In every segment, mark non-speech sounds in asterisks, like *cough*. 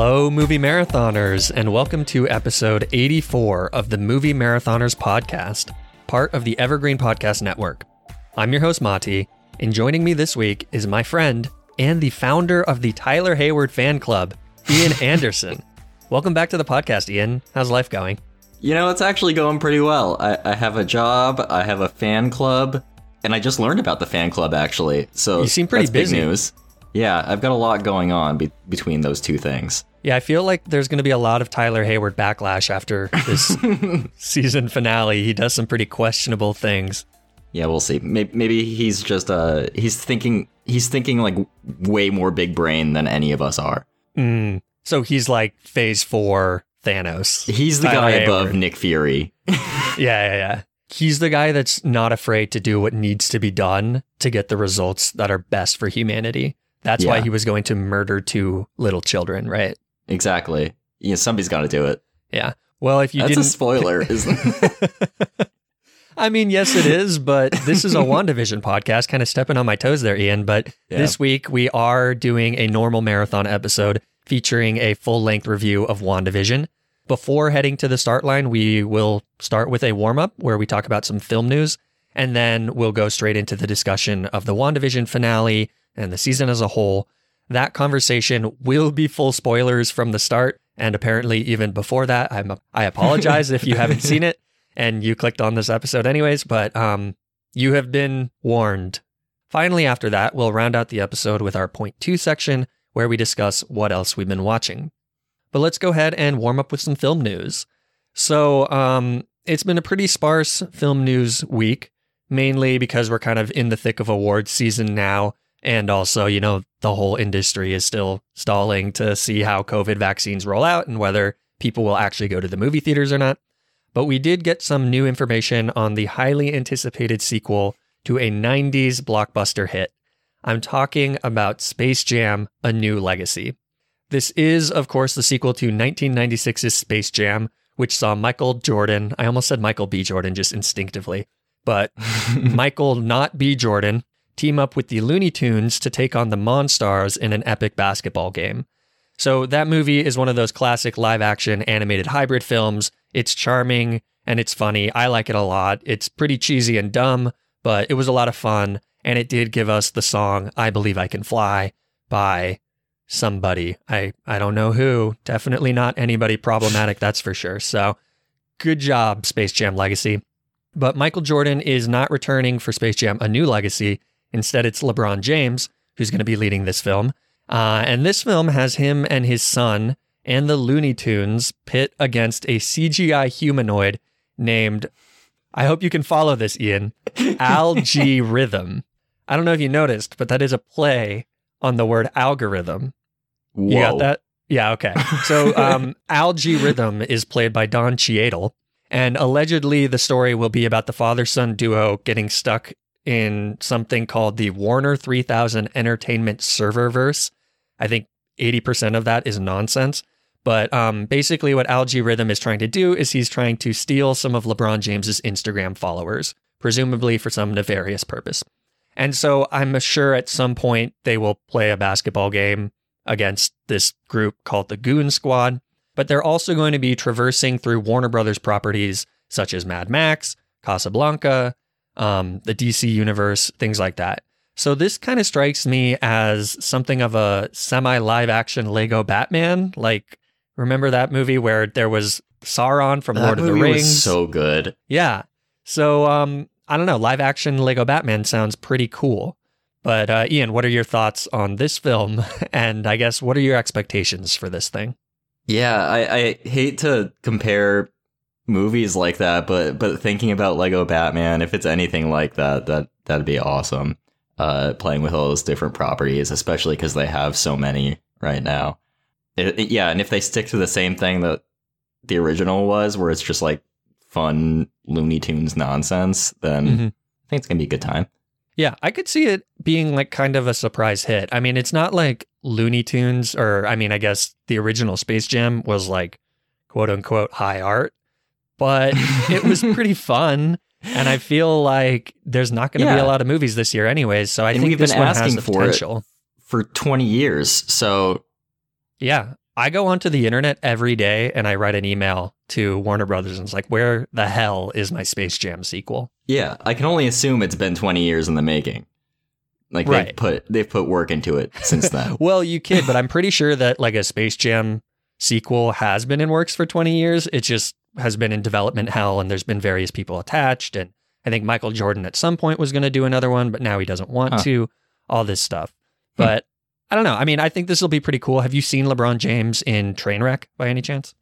Hello, movie marathoners, and welcome to episode 84 of the Movie Marathoners podcast, part of the Evergreen Podcast Network. I'm your host, Mati, and joining me this week is my friend and the founder of the Tyler Hayward fan club, Ian *laughs* Anderson. Welcome back to the podcast, Ian. How's life going? You know, it's actually going pretty well. I, I have a job, I have a fan club, and I just learned about the fan club actually. So You seem pretty that's big busy. news. Yeah, I've got a lot going on be- between those two things. Yeah, I feel like there's going to be a lot of Tyler Hayward backlash after this *laughs* season finale. He does some pretty questionable things. Yeah, we'll see. Maybe, maybe he's just uh he's thinking he's thinking like way more big brain than any of us are. Mm. So he's like phase four Thanos. He's the Tyler guy above Hayward. Nick Fury. *laughs* Yeah, yeah, yeah. He's the guy that's not afraid to do what needs to be done to get the results that are best for humanity. That's why he was going to murder two little children, right? exactly. Yeah, somebody's got to do it. Yeah. Well, if you That's a didn't spoiler, *laughs* isn't it? I mean, yes, it is, but this is a WandaVision podcast, kind of stepping on my toes there, Ian. But Yeah. this week we are doing a normal marathon episode featuring a full length review of WandaVision. Before heading to the start line, we will start with a warm up where we talk about some film news, and then we'll go straight into the discussion of the WandaVision finale and the season as a whole. That conversation will be full spoilers from the start, and apparently even before that. I'm I apologize if you haven't seen it *laughs* and you clicked on this episode anyways, but um, you have been warned. Finally, after that, we'll round out the episode with our point two section where we discuss what else we've been watching. But let's go ahead and warm up with some film news. So, um, it's been a pretty sparse film news week, mainly because we're kind of in the thick of awards season now. And also, you know, the whole industry is still stalling to see how COVID vaccines roll out and whether people will actually go to the movie theaters or not. But we did get some new information on the highly anticipated sequel to a 90s blockbuster hit. I'm talking about Space Jam A New Legacy. This is, of course, the sequel to 1996's Space Jam, which saw Michael Jordan, I almost said Michael B. Jordan just instinctively, but *laughs* Michael not B. Jordan team up with the Looney Tunes to take on the Monstars in an epic basketball game. So that movie is one of those classic live action animated hybrid films. It's charming and it's funny. I like it a lot. It's pretty cheesy and dumb, but it was a lot of fun. And it did give us the song I Believe I Can Fly by somebody. I, I don't know who. Definitely not anybody problematic, that's for sure. So good job, Space Jam Legacy. But Michael Jordan is not returning for Space Jam A New Legacy. Instead, it's LeBron James who's going to be leading this film. Uh, and this film has him and his son and the Looney Tunes pit against a CGI humanoid named, I hope you can follow this, Ian, *laughs* Algae Rhythm. I don't know if you noticed, but that is a play on the word algorithm. Whoa. You got that? Yeah, okay. So um, *laughs* Algae Rhythm is played by Don Cheadle, and allegedly the story will be about the father-son duo getting stuck in something called the Warner 3000 Entertainment Serververse. I think 80% of that is nonsense. But um, basically, what Algae Rhythm is trying to do is he's trying to steal some of LeBron James's Instagram followers, presumably for some nefarious purpose. And so I'm sure at some point they will play a basketball game against this group called the Goon Squad. But they're also going to be traversing through Warner Brothers properties such as Mad Max, Casablanca, um, the DC universe, things like that. So this kind of strikes me as something of a semi live action Lego Batman. Like, remember that movie where there was Sauron from that Lord of the Rings? was so good. Yeah. So um I don't know, live action Lego Batman sounds pretty cool. But uh, Ian, what are your thoughts on this film? *laughs* And I guess what are your expectations for this thing? Yeah, I, I hate to compare movies like that, but but thinking about Lego Batman, if it's anything like that, that that'd be awesome. Uh, playing with all those different properties, especially because they have so many right now. It- it- yeah, and if they stick to the same thing that the original was, where it's just like fun Looney Tunes nonsense, then Mhm. I think it's gonna be a good time. Yeah, I could see it being like kind of a surprise hit. I mean, it's not like Looney Tunes, or I mean, I guess the original Space Jam was like quote unquote high art, but *laughs* it was pretty fun. And I feel like there's not going to be a lot of movies this year, anyways. So I And think we've this been one has the for it. potential. For twenty years, so Yeah, I go onto the internet every day and I write an email to Warner Brothers and it's like, where the hell is my Space Jam sequel? Yeah, I can only assume it's been 20 years in the making. Like Right. they've put they've put work into it since *laughs* then. Well, you kid, but I'm *laughs* pretty sure that like a Space Jam sequel has been in works for 20 years. It just has been in development hell and there's been various people attached. And I think Michael Jordan at some point was going to do another one, but now he doesn't want Huh. to, all this stuff. Hmm. But I don't know. I mean, I think this will be pretty cool. Have you seen LeBron James in Trainwreck by any chance?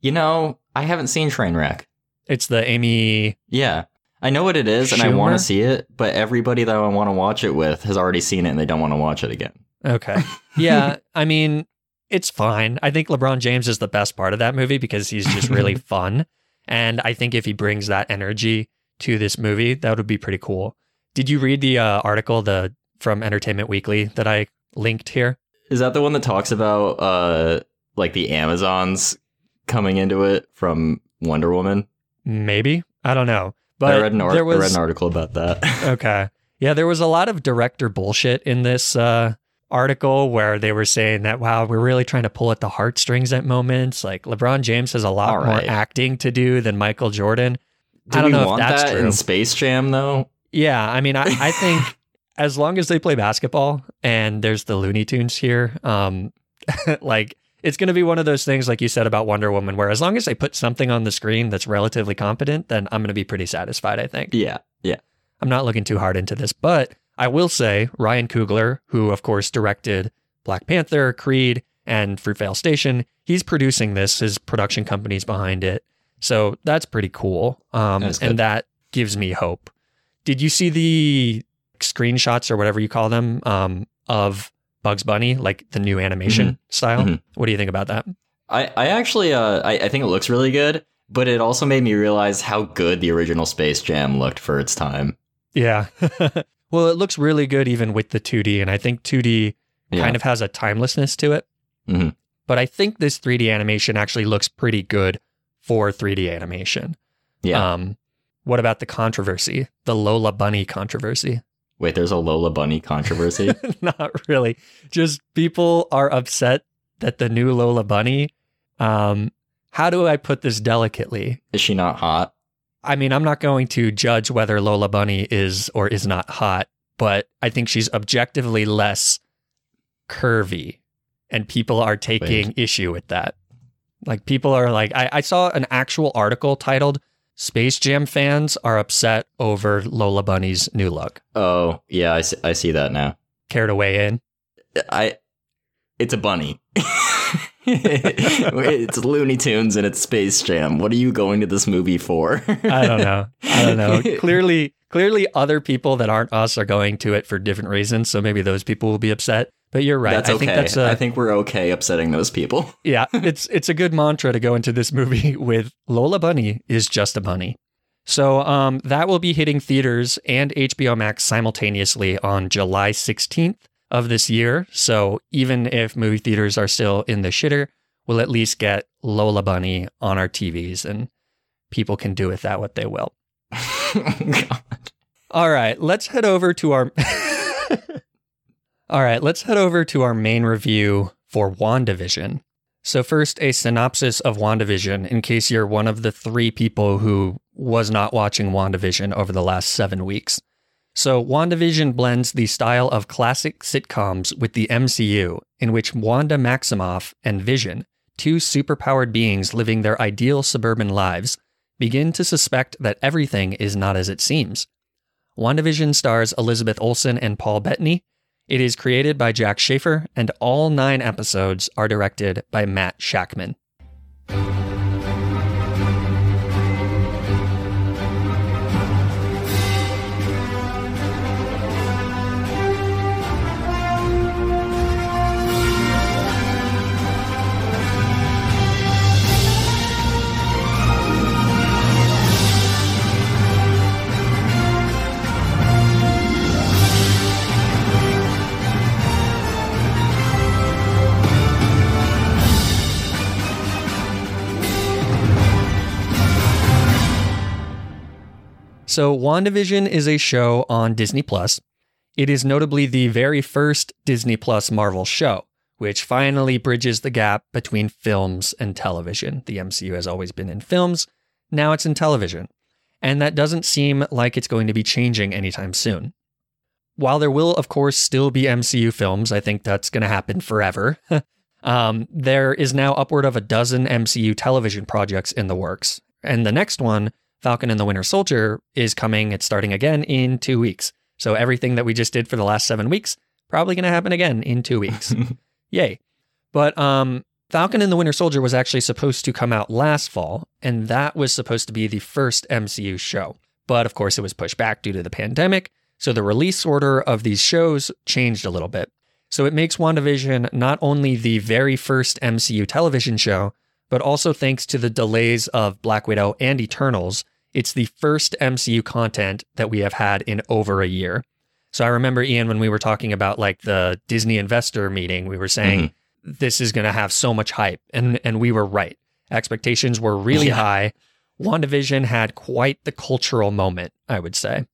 you know, I haven't seen Trainwreck. It's the Amy. Yeah. I know what it is and I want to see it, but everybody that I want to watch it with has already seen it and they don't want to watch it again. Okay. Yeah. *laughs* I mean, it's fine. I think LeBron James is the best part of that movie because he's just really *laughs* fun. And I think if he brings that energy to this movie, that would be pretty cool. Did you read the uh, article the from Entertainment Weekly that I linked here? Is that the one that talks about uh like the Amazons coming into it from Wonder Woman? Maybe. I don't know. But I read an, ar- there I read an article about that. *laughs* Okay. Yeah, there was a lot of director bullshit in this uh, article where they were saying that, wow, we're really trying to pull at the heartstrings at moments. Like LeBron James has a lot All more acting to do than Michael Jordan. Do I don't know want if that's that true. in Space Jam though? Yeah, I mean, I, I *laughs* think as long as they play basketball and there's the Looney Tunes here, um, *laughs* like it's going to be one of those things, like you said about Wonder Woman, where as long as they put something on the screen that's relatively competent, then I'm going to be pretty satisfied, I think. Yeah. Yeah. I'm not looking too hard into this, but I will say Ryan Coogler, who of course directed Black Panther, Creed, and Fruitvale Station, he's producing this. His production company's behind it, so that's pretty cool. Um, That's and that gives me hope. Did you see the screenshots or whatever you call them um, of Bugs Bunny, like the new animation style? Mhm. What do you think about that? I, I actually uh I, I think it looks really good, but it also made me realize how good the original Space Jam looked for its time. Yeah. *laughs* well, it looks really good even with the 2D, and I think 2D Yeah. kind of has a timelessness to it. Mhm. But I think this 3D animation actually looks pretty good for 3D animation. Yeah. Um, what about the controversy, the Lola Bunny controversy? Wait, there's a Lola Bunny controversy. *laughs* Not really. Just people are upset that the new Lola Bunny. Um, how do I put this delicately? Is she not hot? I mean, I'm not going to judge whether Lola Bunny is or is not hot, but I think she's objectively less curvy, and people are taking issue with that. Like, people are like, I, I saw an actual article titled Space Jam fans are upset over Lola Bunny's new look. Oh, yeah, I see, I see that now. Care to weigh in? I it's a bunny. *laughs* *laughs* it's Looney Tunes and it's Space Jam. What are you going to this movie for? I don't know. I don't know. *laughs* clearly, clearly, other people that aren't us are going to it for different reasons. So maybe those people will be upset. But you're right. That's I okay. think that's a I think we're okay upsetting those people. *laughs* yeah. It's it's a good mantra to go into this movie with. Lola Bunny is just a bunny. So um, that will be hitting theaters and HBO Max simultaneously on July 16th of this year. So even if movie theaters are still in the shitter, we'll at least get Lola Bunny on our TVs, and people can do with that what they will. God. *laughs* All right, let's head over to our *laughs* All right, let's head over to our main review for WandaVision. So first a synopsis of WandaVision in case you're one of the 3 people who was not watching WandaVision over the last 7 weeks. So WandaVision blends the style of classic sitcoms with the MCU in which Wanda Maximoff and Vision, two superpowered beings living their ideal suburban lives, begin to suspect that everything is not as it seems. WandaVision stars Elizabeth Olsen and Paul Bettany. It is created by Jac Schaeffer, and all nine episodes are directed by Matt Shakman. So, WandaVision is a show on Disney Plus. It is notably the very first Disney Plus Marvel show, which finally bridges the gap between films and television. The MCU has always been in films, now it's in television. And that doesn't seem like it's going to be changing anytime soon. While there will, of course, still be MCU films, I think that's going to happen forever. *laughs* um, there is now upward of a dozen MCU television projects in the works. And the next one, Falcon and the Winter Soldier, is coming. It's starting again in two weeks. So everything that we just did for the last seven weeks, probably going to happen again in two weeks. *laughs* Yay. But um, Falcon and the Winter Soldier was actually supposed to come out last fall, and that was supposed to be the first MCU show. But of course, it was pushed back due to the pandemic, so the release order of these shows changed a little bit. So it makes WandaVision not only the very first MCU television show, but also thanks to the delays of Black Widow and Eternals, it's the first MCU content that we have had in over a year. So I remember Ian when we were talking about like the Disney investor meeting, we were saying mm-hmm. this is going to have so much hype and and we were right. Expectations were really yeah. high. WandaVision had quite the cultural moment, I would say.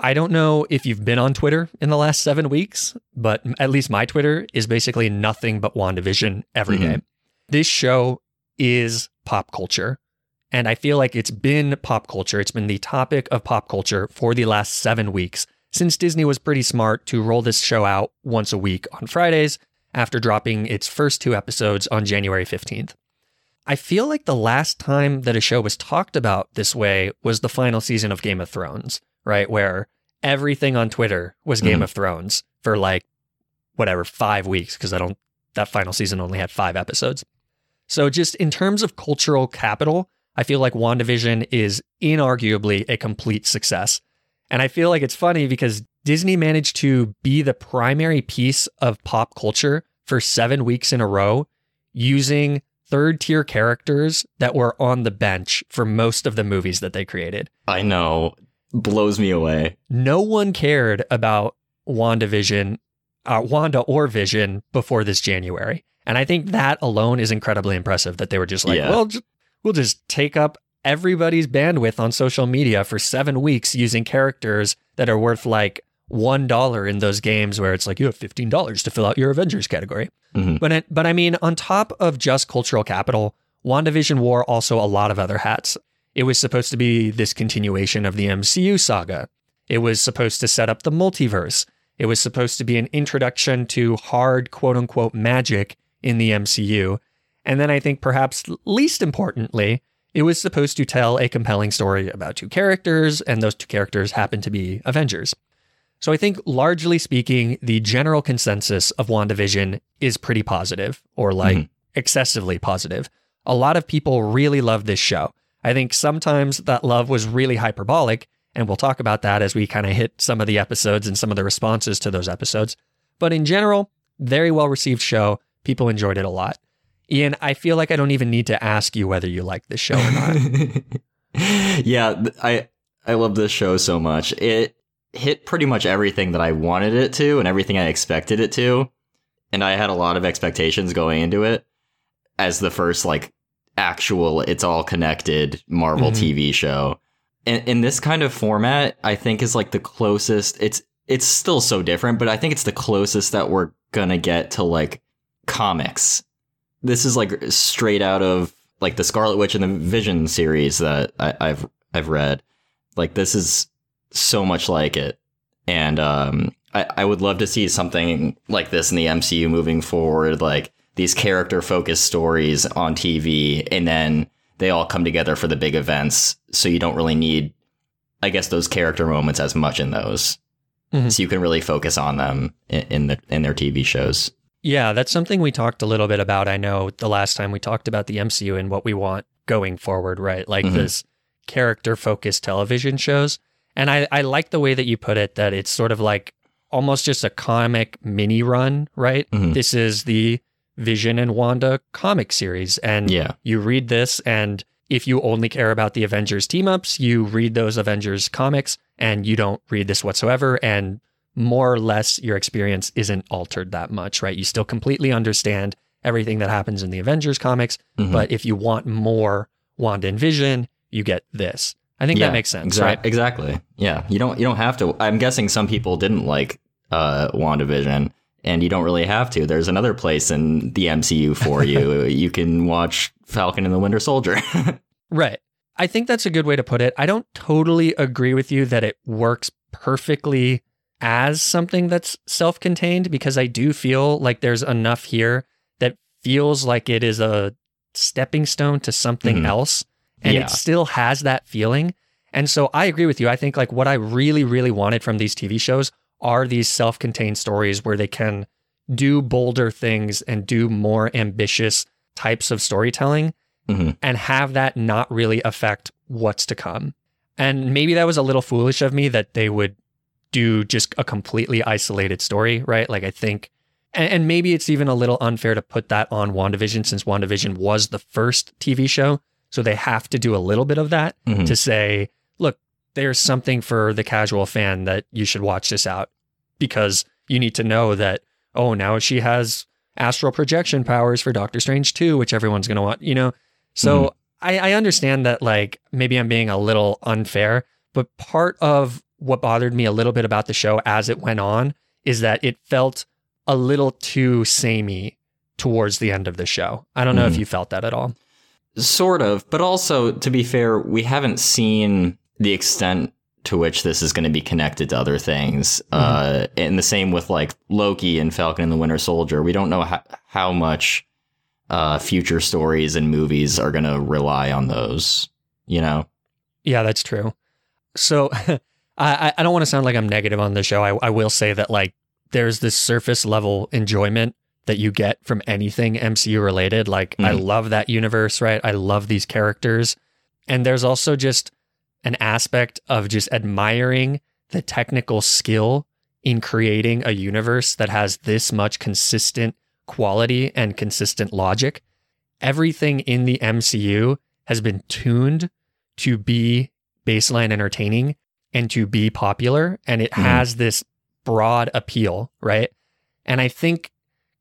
I don't know if you've been on Twitter in the last 7 weeks, but at least my Twitter is basically nothing but WandaVision every mm-hmm. day. This show is pop culture. And I feel like it's been pop culture. It's been the topic of pop culture for the last seven weeks since Disney was pretty smart to roll this show out once a week on Fridays after dropping its first two episodes on January 15th. I feel like the last time that a show was talked about this way was the final season of Game of Thrones, right? Where everything on Twitter was Game mm. of Thrones for like whatever, five weeks, because I don't, that final season only had five episodes. So, just in terms of cultural capital, I feel like WandaVision is inarguably a complete success. And I feel like it's funny because Disney managed to be the primary piece of pop culture for seven weeks in a row using third tier characters that were on the bench for most of the movies that they created. I know. Blows me away. No one cared about WandaVision, uh, Wanda or Vision before this January. And I think that alone is incredibly impressive that they were just like, yeah. well, we'll just take up everybody's bandwidth on social media for seven weeks using characters that are worth like one dollar in those games where it's like you have fifteen dollars to fill out your Avengers category. Mm-hmm. But it, but I mean, on top of just cultural capital, WandaVision wore also a lot of other hats. It was supposed to be this continuation of the MCU saga. It was supposed to set up the multiverse. It was supposed to be an introduction to hard quote unquote magic in the MCU. And then I think perhaps least importantly, it was supposed to tell a compelling story about two characters, and those two characters happen to be Avengers. So I think, largely speaking, the general consensus of WandaVision is pretty positive, or like mm-hmm. excessively positive. A lot of people really love this show. I think sometimes that love was really hyperbolic, and we'll talk about that as we kind of hit some of the episodes and some of the responses to those episodes. But in general, very well received show. People enjoyed it a lot. Ian, I feel like I don't even need to ask you whether you like this show or not. *laughs* yeah, I I love this show so much. It hit pretty much everything that I wanted it to and everything I expected it to. And I had a lot of expectations going into it as the first like actual it's all connected Marvel mm-hmm. TV show. And in this kind of format, I think is like the closest it's it's still so different, but I think it's the closest that we're gonna get to like comics this is like straight out of like the Scarlet Witch and the Vision series that I, have I've read. Like this is so much like it, and um, I, I would love to see something like this in the MCU moving forward. Like these character focused stories on TV, and then they all come together for the big events. So you don't really need, I guess, those character moments as much in those. Mm-hmm. So you can really focus on them in, in the in their TV shows. Yeah, that's something we talked a little bit about. I know the last time we talked about the MCU and what we want going forward, right? Like mm-hmm. this character focused television shows. And I, I like the way that you put it that it's sort of like almost just a comic mini run, right? Mm-hmm. This is the Vision and Wanda comic series. And yeah. you read this, and if you only care about the Avengers team ups, you read those Avengers comics and you don't read this whatsoever. And more or less your experience isn't altered that much, right? You still completely understand everything that happens in the Avengers comics, mm-hmm. but if you want more Wanda and Vision, you get this. I think yeah, that makes sense, exa- right? Exactly. Yeah, you don't you don't have to. I'm guessing some people didn't like uh WandaVision and you don't really have to. There's another place in the MCU for you. *laughs* you can watch Falcon and the Winter Soldier. *laughs* right. I think that's a good way to put it. I don't totally agree with you that it works perfectly as something that's self contained because I do feel like there's enough here that feels like it is a stepping stone to something Mhm. else. And Yeah. it still has that feeling. And so I agree with you. I think like what I really, really wanted from these TV shows are these self contained stories where they can do bolder things and do more ambitious types of storytelling Mhm. and have that not really affect what's to come. And maybe that was a little foolish of me that they would do just a completely isolated story, right? Like I think, and, maybe it's even a little unfair to put that on WandaVision since WandaVision was the first TV show. So they have to do a little bit of that Mhm. to say, look, there's something for the casual fan that you should watch this out because you need to know that, oh, now she has astral projection powers for Doctor Strange 2, which everyone's going to want, you know? So I, I understand that, like, maybe I'm being a little unfair, but part of what bothered me a little bit about the show as it went on is that it felt a little too samey towards the end of the show. I don't know if Mhm. you felt that at all. Sort of, but also to be fair, we haven't seen the extent to which this is going to be connected to other things. Uh, and the same with like Loki and Falcon and the Winter Soldier. We don't know how, how much uh, future stories and movies are going to rely on those. You know, Yeah, that's true. So *laughs* I, I don't want to sound like I'm negative on the show. I, I will say that like there's this surface level enjoyment that you get from anything MCU related. Like I Mhm. love that universe, right? I love these characters. And there's also just an aspect of just admiring the technical skill in creating a universe that has this much consistent quality and consistent logic. Everything in the MCU has been tuned to be baseline entertaining and to be popular. And it Mhm. has this broad appeal, right? And I think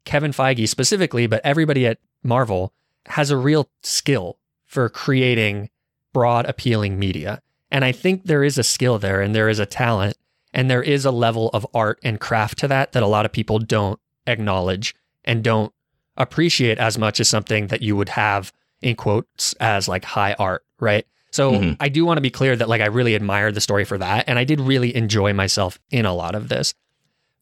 Kevin Feige specifically, but everybody at Marvel has a real skill for creating broad appealing media. And I think there is a skill there and there is a talent and there is a level of art and craft to that that a lot of people don't acknowledge and don't appreciate as much as something that you would have in quotes as like high art, right? So Mhm. I do want to be clear that like I really admire the story for that and I did really enjoy myself in a lot of this.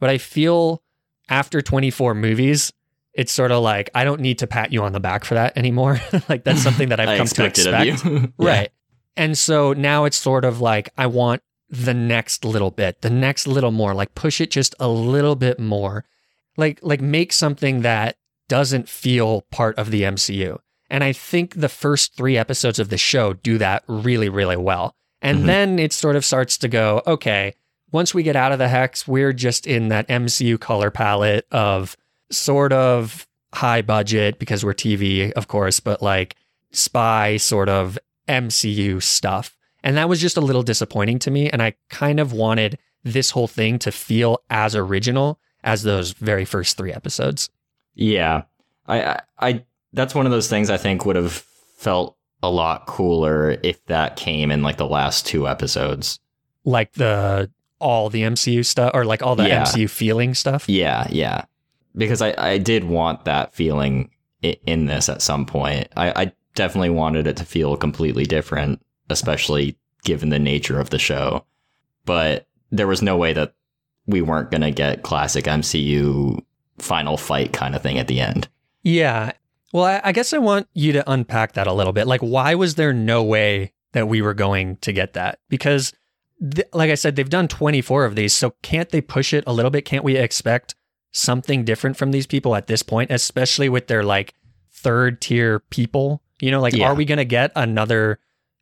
But I feel after 24 movies, it's sort of like I don't need to pat you on the back for that anymore. *laughs* like that's something that *laughs* I've come to expect. *laughs* Yeah. Right. And so now it's sort of like I want the next little bit, the next little more, like push it just a little bit more. Like like make something that doesn't feel part of the MCU. And I think the first 3 episodes of the show do that really really well. And Mhm. then it sort of starts to go, okay, once we get out of the hex, we're just in that MCU color palette of sort of high budget because we're TV, of course, but like spy sort of MCU stuff. And that was just a little disappointing to me. And I kind of wanted this whole thing to feel as original as those very first three episodes. Yeah, I, I, I, that's one of those things I think would have felt a lot cooler if that came in like the last two episodes. Like the all the MCU stuff or like all the Yeah. MCU feeling stuff. Yeah, yeah, because I, I did want that feeling in this at some point. I, I definitely wanted it to feel completely different, especially given the nature of the show. But there was no way that we weren't gonna get classic MCU final fight kind of thing at the end. Yeah. Well, I, I guess I want you to unpack that a little bit. Like, why was there no way that we were going to get that? Because, th- like I said, they've done 24 of these. So, can't they push it a little bit? Can't we expect something different from these people at this point, especially with their like third tier people? You know, like, Yeah. are we going to get another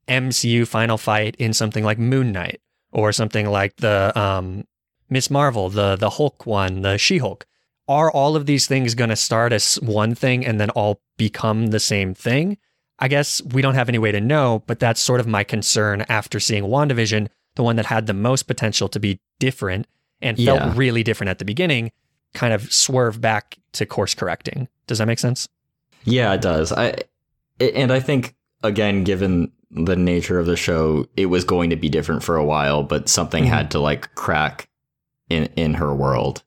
MCU final fight in something like Moon Knight or something like the um, Miss Marvel, the the Hulk one, the She Hulk? Are all of these things going to start as one thing and then all become the same thing? I guess we don't have any way to know, but that's sort of my concern after seeing WandaVision, the one that had the most potential to be different and felt Yeah. really different at the beginning, kind of swerve back to course correcting. Does that make sense? Yeah, it does. I and I think again, given the nature of the show, it was going to be different for a while, but something Mhm. had to like crack in in her world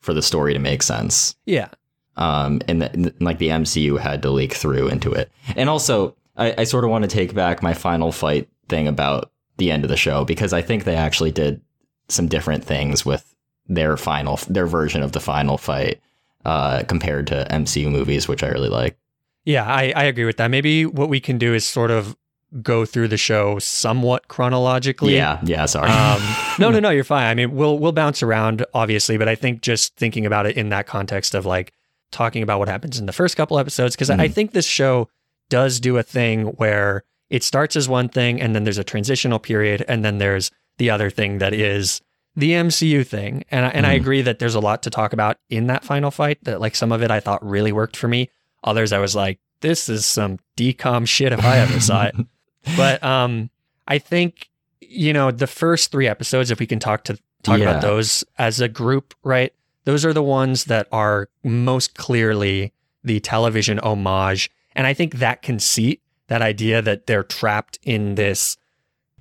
for the story to make sense. Yeah. Um, and, the, and like the MCU had to leak through into it. And also, I, I sort of want to take back my final fight thing about the end of the show because I think they actually did some different things with their final, their version of the final fight uh, compared to MCU movies, which I really like. Yeah, I, I agree with that. Maybe what we can do is sort of go through the show somewhat chronologically. Yeah, yeah, sorry. Um, no, no, *laughs* no, you're fine. I mean, we'll we'll bounce around obviously, but I think just thinking about it in that context of like talking about what happens in the first couple episodes because I Mhm. think this show does do a thing where it starts as one thing and then there's a transitional period and then there's the other thing that is the MCU thing. And I, and I Mhm. agree that there's a lot to talk about in that final fight that like some of it I thought really worked for me. Others I was like this is some decom shit if I ever saw it *laughs* but um i think you know the first three episodes if we can talk to talk Yeah. about those as a group right those are the ones that are most clearly the television homage. And i think that conceit that idea that they're trapped in this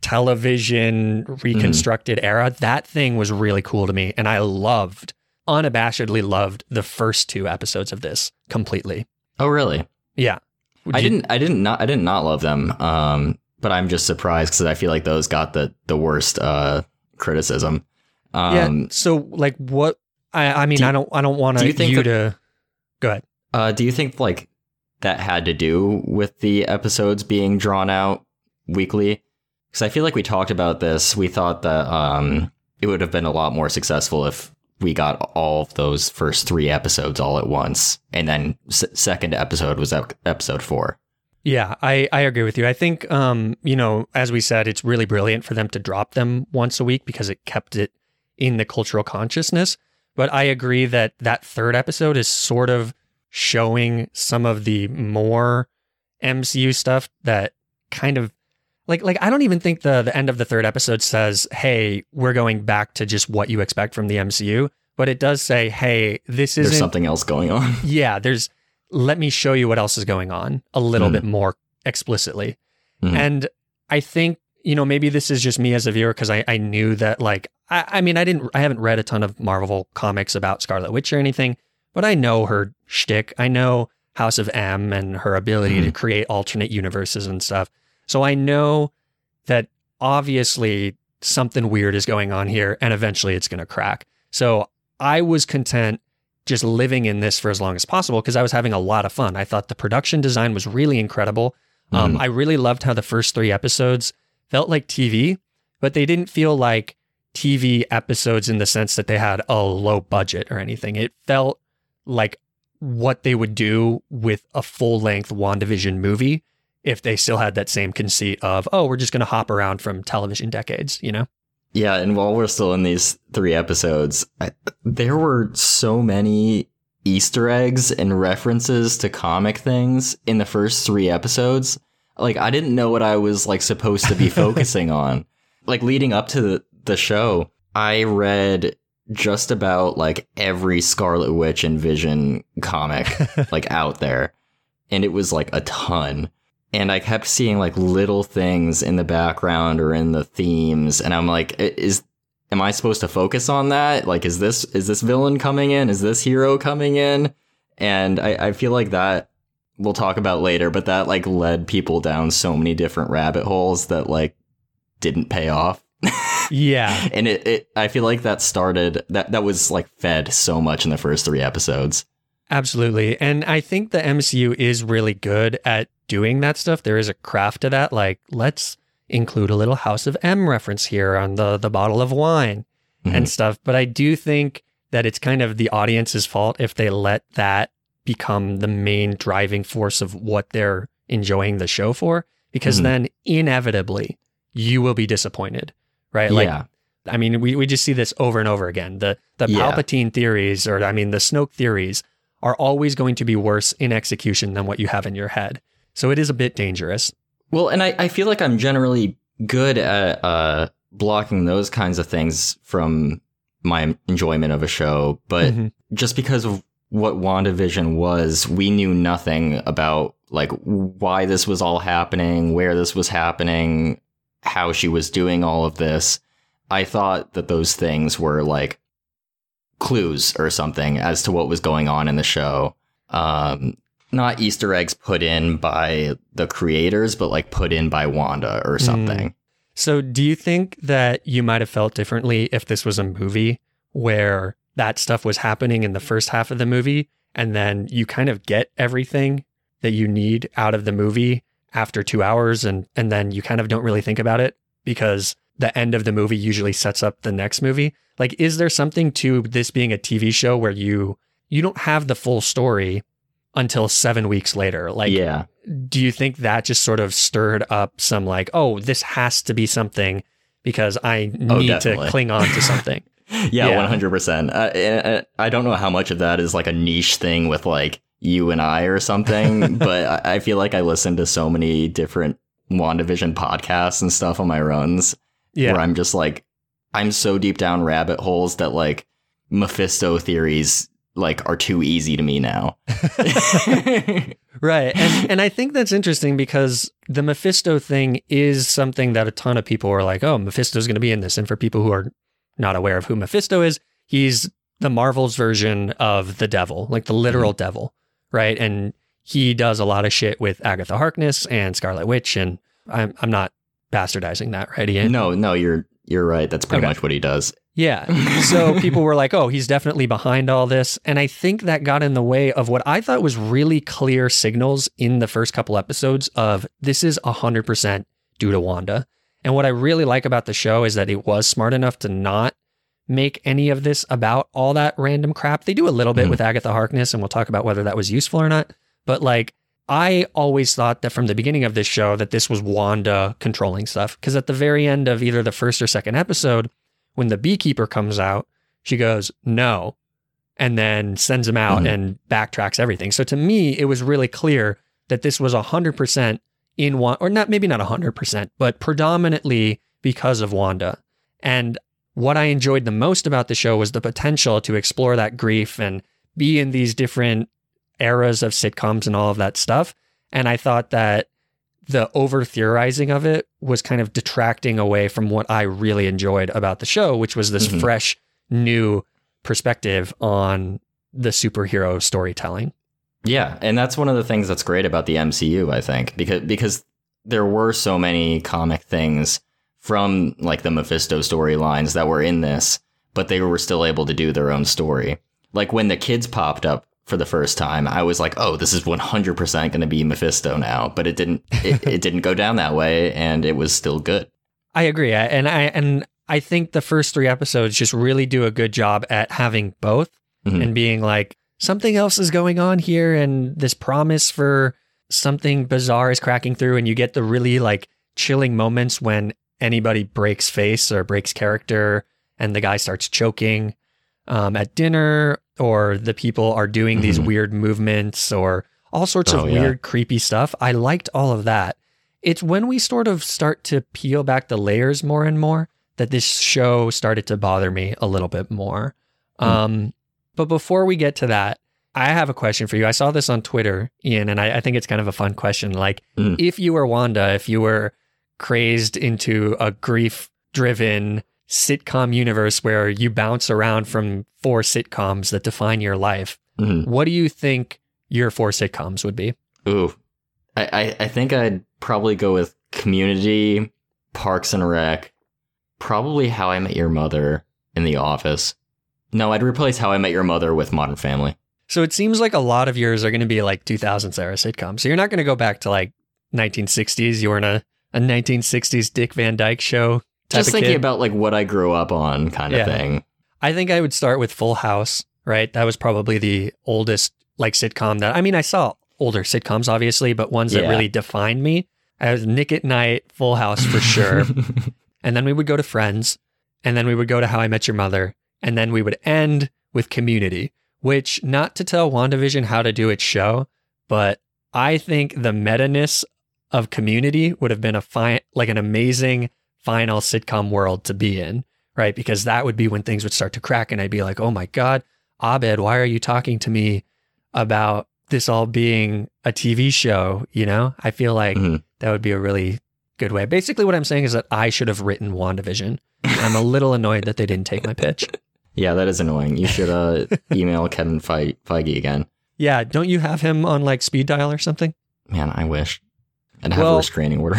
television reconstructed era that thing was really cool to me. And i loved unabashedly loved the first two episodes of this completely. Oh, really? yeah I Did- didn't. I didn't not. I did not love them. Um, but I'm just surprised because I feel like those got the the worst uh criticism. yeah. Um, So, like, what? I, I mean, Do you- I don't. I don't want do you think you that- to. Go ahead. uh, do you think like that had to do with the episodes being drawn out weekly? Because I feel like we talked about this. We thought that um, it would have been a lot more successful if we got all of those first three episodes all at once, and then s- second episode was ep- episode four. Yeah, I I agree with you. I think, um, you know, as we said, it's really brilliant for them to drop them once a week because it kept it in the cultural consciousness. But I agree that that third episode is sort of showing some of the more MCU stuff that kind of like like I don't even think the the end of the third episode says, "Hey, we're going back to just what you expect from the MCU." But it does say, "Hey, this isn't something else going on. *laughs* yeah, there's let me show you what else is going on a little Mhm. bit more explicitly. Mhm. And I think, you know, maybe this is just me as a viewer because I, I knew that like I, I mean I didn't I haven't read a ton of Marvel comics about Scarlet Witch or anything, but I know her shtick. I know House of M and her ability to create alternate universes and stuff. So I know that obviously something weird is going on here and eventually it's going to crack. So I was content just living in this for as long as possible because I was having a lot of fun. I thought the production design was really incredible. Um, Mhm. I really loved how the first three episodes felt like TV, but they didn't feel like TV episodes in the sense that they had a low budget or anything. It felt like what they would do with a full length WandaVision movie if they still had that same conceit of, oh, we're just going to hop around from television decades, you know? Yeah, and while we're still in these three episodes, I, there were so many Easter eggs and references to comic things in the first three episodes. Like I didn't know what I was like supposed to be *laughs* focusing on. Like leading up to the, the show, I read just about like every Scarlet Witch and Vision comic *laughs* like out there. And it was like a ton. And I kept seeing like little things in the background or in the themes. And I'm like, is, am I supposed to focus on that? Like, is this, is this villain coming in? Is this hero coming in? And I, I feel like that we'll talk about later, but that like led people down so many different rabbit holes that like didn't pay off. yeah. *laughs* and it, it, I feel like that started, that, that was like fed so much in the first three episodes. Absolutely. And I think the MCU is really good at doing that stuff. There is a craft to that. Like, let's include a little House of M reference here on the, the bottle of wine Mhm. and stuff. But I do think that it's kind of the audience's fault if they let that become the main driving force of what they're enjoying the show for, because Mhm. then inevitably you will be disappointed, right? Like, yeah. I mean, we, we just see this over and over again. The the Yeah. Palpatine theories, or I mean, the Snoke theories, are always going to be worse in execution than what you have in your head. So it is a bit dangerous. Well, and I, I feel like I'm generally good at uh, blocking those kinds of things from my enjoyment of a show, but Mhm. just because of what WandaVision was, we knew nothing about like why this was all happening, where this was happening, how she was doing all of this. I thought that those things were like clues or something as to what was going on in the show. Um, not Easter eggs put in by the creators, but like put in by Wanda or something. So, do you think that you might have felt differently if this was a movie where that stuff was happening in the first half of the movie and then you kind of get everything that you need out of the movie after 2 hours and and then you kind of don't really think about it because the end of the movie usually sets up the next movie? Like is there something to this being a TV show where you you don't have the full story until 7 weeks later? Like yeah. do you think that just sort of stirred up some like, oh, this has to be something because I Oh, need to cling on to something? *laughs* Yeah, one hundred percent. Uh, I uh, I don't know how much of that is like a niche thing with like you and I or something, *laughs* but I I feel like I listen to so many different WandaVision podcasts and stuff on my runs Yeah. where I'm just like, I'm so deep down rabbit holes that like Mephisto theories like are too easy to me now. *laughs* *laughs* Right. And and I think that's interesting because the Mephisto thing is something that a ton of people are like, oh, Mephisto's going to be in this. And for people who are not aware of who Mephisto is, he's the Marvel's version of the devil, like the literal mm-hmm. devil, right? And he does a lot of shit with Agatha Harkness and Scarlet Witch. And I'm, I'm not bastardizing that, right, Ian? no, no, you're you're right. That's pretty Okay. much what he does. Yeah. So *laughs* people were like, oh, he's definitely behind all this. And I think that got in the way of what I thought was really clear signals in the first couple episodes of this is 100% due to Wanda. And what I really like about the show is that it was smart enough to not make any of this about all that random crap. They do a little bit Mhm. with Agatha Harkness, and we'll talk about whether that was useful or not. But like, I always thought that from the beginning of this show that this was Wanda controlling stuff. Because at the very end of either the first or second episode, when the beekeeper comes out, she goes, no, and then sends him out Mhm. and backtracks everything. So to me, it was really clear that this was 100% in one, or not, maybe not 100%, but predominantly because of Wanda. And what I enjoyed the most about the show was the potential to explore that grief and be in these different eras of sitcoms and all of that stuff. And I thought that the over theorizing of it was kind of detracting away from what I really enjoyed about the show, which was this Mhm. fresh, new perspective on the superhero storytelling. Yeah, and that's one of the things that's great about the MCU, I think, because because there were so many comic things from like the Mephisto storylines that were in this, but they were still able to do their own story. Like when the kids popped up for the first time, I was like, "Oh, this is 100% going to be Mephisto now." But it didn't it, *laughs* it didn't go down that way and it was still good. I agree. And I and I think the first three episodes just really do a good job at having both Mhm. and being like something else is going on here and this promise for something bizarre is cracking through and you get the really like chilling moments when anybody breaks face or breaks character and the guy starts choking um, at dinner or the people are doing these Mhm. weird movements or all sorts of Oh, yeah. weird creepy stuff. I liked all of that. It's when we sort of start to peel back the layers more and more that this show started to bother me a little bit more. Hmm. Um, but before we get to that, I have a question for you. I saw this on Twitter, Ian, and I, I think it's kind of a fun question. Like, Mm. if you were Wanda, if you were crazed into a grief driven sitcom universe where you bounce around from four sitcoms that define your life, Mhm. what do you think your four sitcoms would be? Ooh, I, I I think I'd probably go with Community, Parks and Rec, probably How I Met Your Mother, in The Office. No, I'd replace How I Met Your Mother with Modern Family. So it seems like a lot of yours are going to be like 2000s era sitcoms. So you're not going to go back to like 1960s. You were in a, a 1960s Dick Van Dyke show. Just thinking kid. about like what I grew up on, kind of thing. I think I would start with Full House, right? That was probably the oldest like sitcom that I mean, I saw older sitcoms obviously, but ones that really defined me. I was Nick at Night, Full House for sure. *laughs* and then we would go to Friends, and then we would go to How I Met Your Mother, and then we would end with Community, which not to tell WandaVision how to do its show, but I think the meta-ness of Community would have been a fine like an amazing final sitcom world to be in, right? Because that would be when things would start to crack and I'd be like, "Oh my god, Abed, why are you talking to me about this all being a TV show?" You know? I feel like Mhm. that would be a really good way. Basically what I'm saying is that I should have written WandaVision. I'm a little annoyed that they didn't take my pitch. *laughs* Yeah, that is annoying. You should uh, *laughs* email Kevin Fe- Feige again. Yeah, don't you have him on like speed dial or something? Man, I wish. I'd have a Well- restraining order.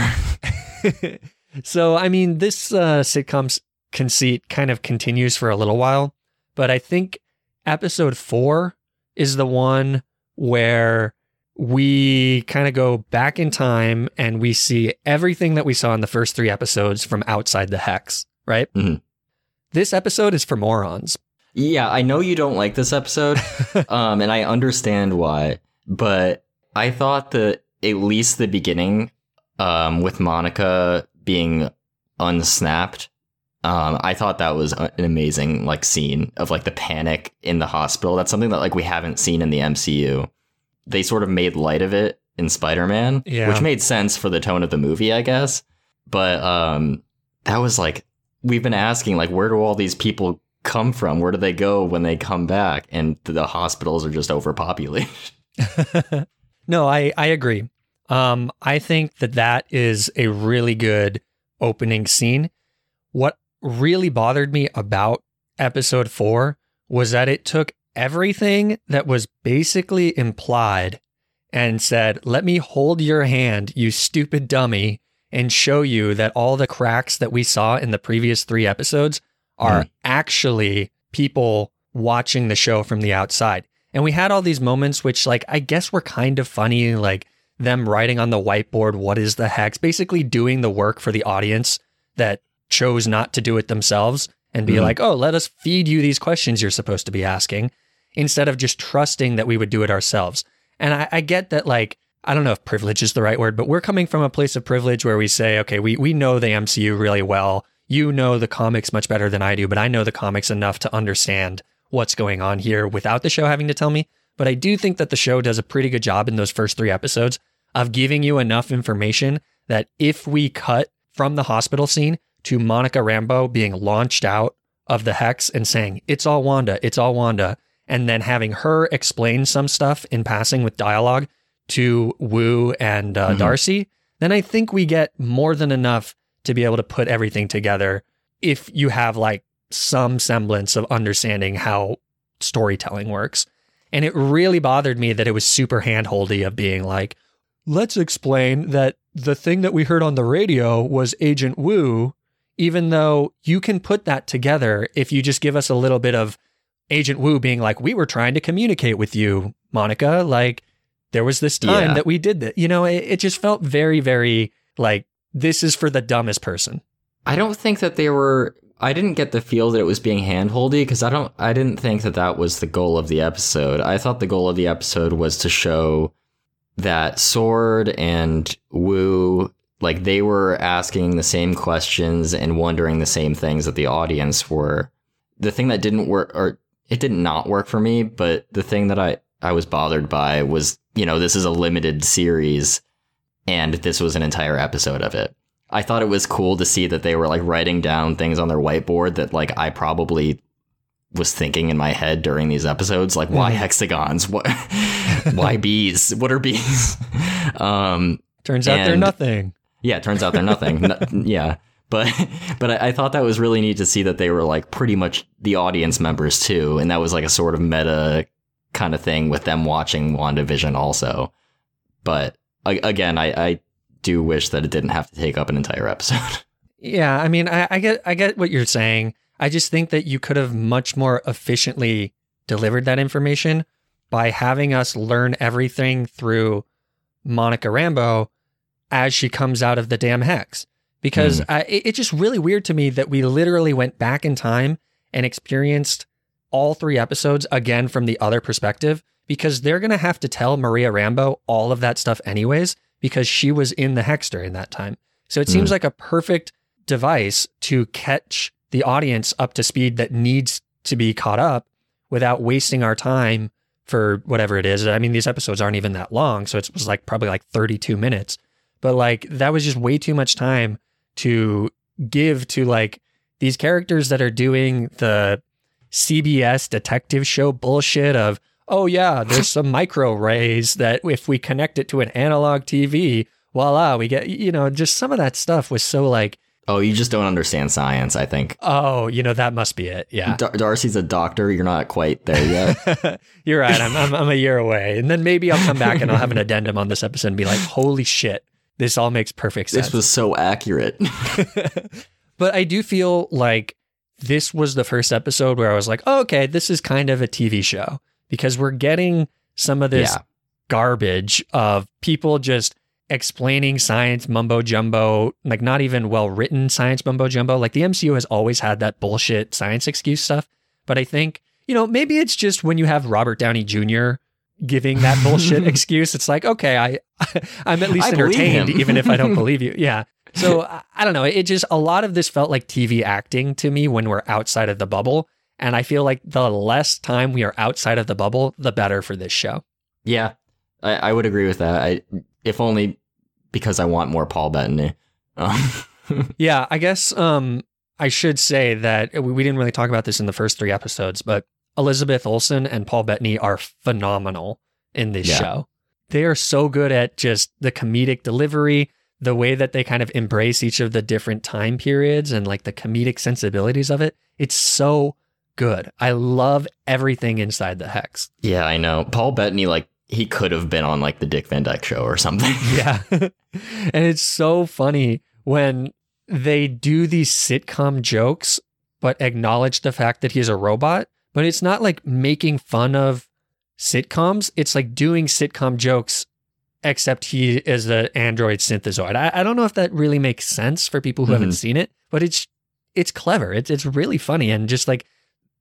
*laughs* so, I mean, this uh, sitcom's conceit kind of continues for a little while, but I think episode four is the one where we kind of go back in time and we see everything that we saw in the first three episodes from outside the hex, right? Mhm. This episode is for morons. yeah, I know you don't like this episode, *laughs* um, and I understand why, but I thought that at least the beginning, um, with Monica being unsnapped, um, I thought that was an amazing like scene of like the panic in the hospital. That's something that like we haven't seen in the MCU. They sort of made light of it in Spider-Man, Yeah. which made sense for the tone of the movie, I guess. But um, that was like we've been asking like where do all these people come from? Where do they go when they come back? And the hospitals are just overpopulated. *laughs* no, I, I agree. Um, I think that that is a really good opening scene. What really bothered me about episode four was that it took everything that was basically implied and said, let me hold your hand, you stupid dummy, and show you that all the cracks that we saw in the previous three episodes are actually people watching the show from the outside. And we had all these moments, which, like, I guess were kind of funny, like them writing on the whiteboard, what is the hex? Basically doing the work for the audience that chose not to do it themselves and be Mhm. like, oh, let us feed you these questions you're supposed to be asking instead of just trusting that we would do it ourselves. And I, I get that, like, I don't know if privilege is the right word, but we're coming from a place of privilege where we say, okay, we, we know the MCU really well. You know the comics much better than I do, but I know the comics enough to understand what's going on here without the show having to tell me. But I do think that the show does a pretty good job in those first three episodes of giving you enough information that if we cut from the hospital scene to Monica Rambo being launched out of the hex and saying, it's all Wanda, it's all Wanda, and then having her explain some stuff in passing with dialogue to Wu and uh, Mhm. Darcy, then I think we get more than enough to be able to put everything together if you have like some semblance of understanding how storytelling works. And it really bothered me that it was super handholdy of being like, let's explain that the thing that we heard on the radio was Agent Wu, even though you can put that together if you just give us a little bit of Agent Wu being like, we were trying to communicate with you, Monica. Like, there was this time Yeah. that we did that. You know, it, it just felt very, very like, this is for the dumbest person. I don't think that they were. I didn't get the feel that it was being handholdy because I don't. I didn't think that that was the goal of the episode. I thought the goal of the episode was to show that Sword and Wu, like they were asking the same questions and wondering the same things that the audience were. The thing that didn't work, or it did not work for me, but the thing that I I was bothered by was, you know, this is a limited series, and this was an entire episode of it. I thought it was cool to see that they were like writing down things on their whiteboard that like I probably was thinking in my head during these episodes like why Mhm. hexagons? What *laughs* why bees? What are bees? *laughs* Um Turns out they're nothing. yeah it turns out they're nothing. *laughs* No- yeah. But but I, I thought that was really neat to see that they were like pretty much the audience members too and that was like a sort of meta kind of thing with them watching WandaVision also. But again I, I do wish that it didn't have to take up an entire episode. Yeah, I mean, I, I get, I get what you're saying. I just think that you could have much more efficiently delivered that information by having us learn everything through Monica Rambo as she comes out of the damn hex. Because hmm. I, it, it's just really weird to me that we literally went back in time and experienced all three episodes again from the other perspective. Because they're going to have to tell Maria Rambo all of that stuff anyways, because she was in the hex during that time. So it seems hmm. like a perfect device to catch the audience up to speed that needs to be caught up without wasting our time for whatever it is. I mean, these episodes aren't even that long, so it was like probably like 32 minutes. But like that was just way too much time to give to like these characters that are doing the CBS detective show bullshit of, oh yeah, there's some *laughs* micro rays that if we connect it to an analog TV, voila, we get, you know, just some of that stuff was so like, Oh, you just don't understand science, I think. Oh, you know that must be it. Yeah, Dar- Darcy's a doctor. You're not quite there yet. *laughs* you're right. I'm, I'm I'm a year away, and then maybe I'll come back and I'll have an addendum on this episode and be like, "Holy shit, this all makes perfect sense." this was so accurate. *laughs* but I do feel like this was the first episode where I was like, oh, okay, this is kind of a TV show because we're getting some of this Yeah. garbage of people just explaining science mumbo jumbo, like not even well written science mumbo jumbo. Like the MCU has always had that bullshit science excuse stuff. But I think, you know, maybe it's just when you have Robert Downey Jr. giving that *laughs* bullshit excuse, it's like, okay, I *laughs* I'm at least I entertained, even if I don't *laughs* believe you. Yeah. So I, I don't know. It just a lot of this felt like TV acting to me when we're outside of the bubble. And I feel like the less time we are outside of the bubble, the better for this show. yeah, I, I would agree with that. I, if only because I want more Paul Bettany. Um, *laughs* Yeah, I guess um, I should say that we, didn't really talk about this in the first three episodes, but Elizabeth Olsen and Paul Bettany are phenomenal in this Yeah. show. They are so good at just the comedic delivery, the way that they kind of embrace each of the different time periods and like the comedic sensibilities of it. It's so good. I love everything inside the hex. yeah, I know. Paul Bettany, like, he could have been on, like, the Dick Van Dyke show or something. *laughs* Yeah. *laughs* and it's so funny when they do these sitcom jokes, but acknowledge the fact that he's a robot. But it's not like making fun of sitcoms. It's like doing sitcom jokes, except he is an android synthezoid. I, I don't know if that really makes sense for people who haven't Mhm. seen it, but it's it's clever. It's it's really funny and just like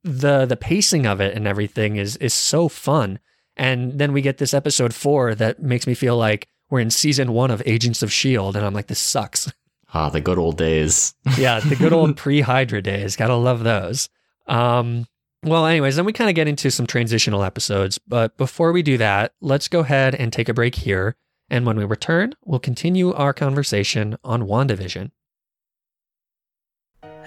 the the pacing of it and everything is is so fun. And then we get this episode four that makes me feel like we're in season one of Agents of S.H.I.E.L.D. And I'm like, this sucks. *laughs* ah, the good old days. *laughs* yeah, the good old pre Hydra days. Gotta love those. Um, well, anyways, then we kind of get into some transitional episodes. But before we do that, let's go ahead and take a break here. And when we return, we'll continue our conversation on WandaVision.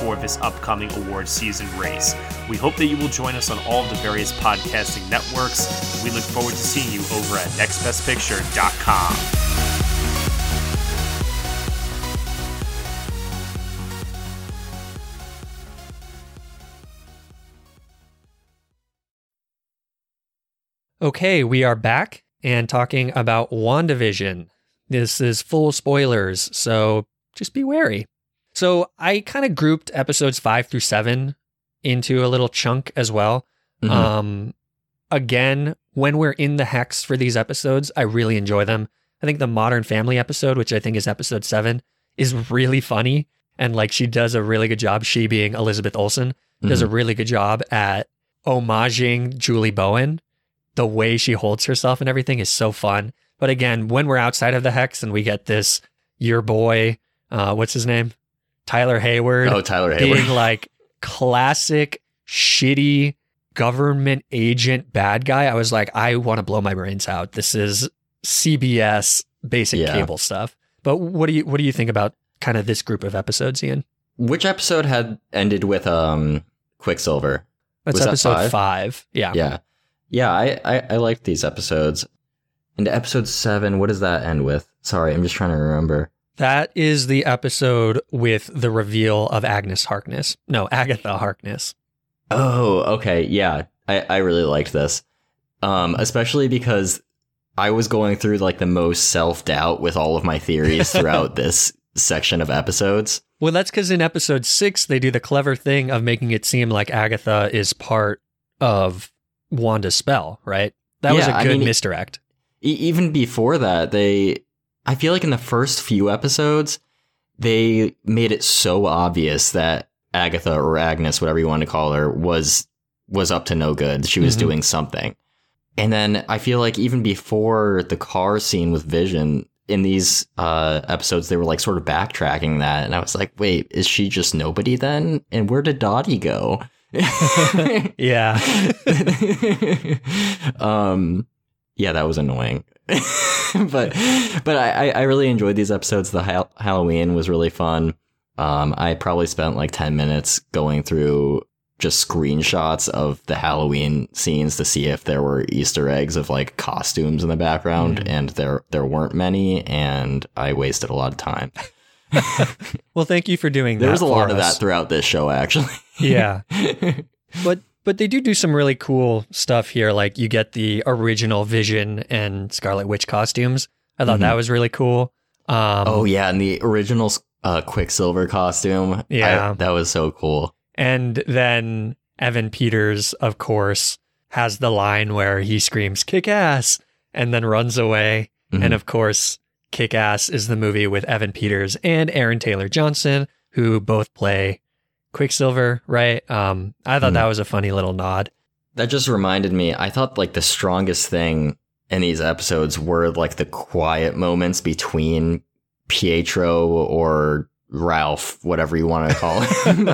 for this upcoming award season race. We hope that you will join us on all of the various podcasting networks. We look forward to seeing you over at nextbestpicture.com. Okay, we are back and talking about WandaVision. This is full spoilers, so just be wary. So I kind of grouped episodes five through seven into a little chunk as well. Mhm. Um, again, when we're in the hex for these episodes, I really enjoy them. I think the Modern Family episode, which I think is episode seven, is really funny. And like she does a really good job, she being Elizabeth Olsen, does a really good job at homaging Julie Bowen. The way she holds herself and everything is so fun. But again, when we're outside of the hex and we get this, your boy, uh, what's his name? Tyler Hayward oh, Tyler Hayward. being like classic shitty government agent bad guy, I was like, I want to blow my brains out. This is CBS basic Yeah. cable stuff. But what do you what do you think about kind of this group of episodes, Ian? Which episode had ended with um Quicksilver? That's Was that episode five? five. Yeah. Yeah. Yeah, I, I, I liked these episodes. And episode seven, what does that end with? Sorry, I'm just trying to remember. That is the episode with the reveal of Agnes Harkness. No, Agatha Harkness. Oh, okay. Yeah. I, I really liked this. Um, especially because I was going through like the most self doubt with all of my theories *laughs* throughout this section of episodes. Well, that's because in episode six, they do the clever thing of making it seem like Agatha is part of Wanda's spell, right? That was a a I good mean- misdirect. E- even before that, they, I feel like in the first few episodes, they made it so obvious that Agatha or Agnes, whatever you want to call her, was was up to no good. She was Mhm. doing something. And then I feel like even before the car scene with Vision, in these uh, episodes, they were like sort of backtracking that. And I was like, wait, is she just nobody then? And where did Dottie go? *laughs* yeah. *laughs* um, yeah, that was annoying. *laughs* but but I, I really enjoyed these episodes. The ha- Halloween was really fun. Um, I probably spent like 10 minutes going through just screenshots of the Halloween scenes to see if there were Easter eggs of like costumes in the background, Mhm. and there there weren't many, and I wasted a lot of time. *laughs* Well, thank you for doing that. There was a lot for of that throughout this show, actually. Yeah. *laughs* but but they do do some really cool stuff here. Like you get the original Vision and Scarlet Witch costumes. I thought Mhm. that was really cool. Um, oh yeah, and the original uh, Quicksilver costume. I- Yeah. that was so cool. And then Evan Peters, of course, has the line where he screams "kick ass" and then runs away. Mhm. And of course, Kick Ass is the movie with Evan Peters and Aaron Taylor Johnson, who both play Quicksilver, right? Um, I thought Mhm. that was a funny little nod. That just reminded me. I thought like the strongest thing in these episodes were like the quiet moments between Pietro or Ralph, whatever you want to call *laughs* him.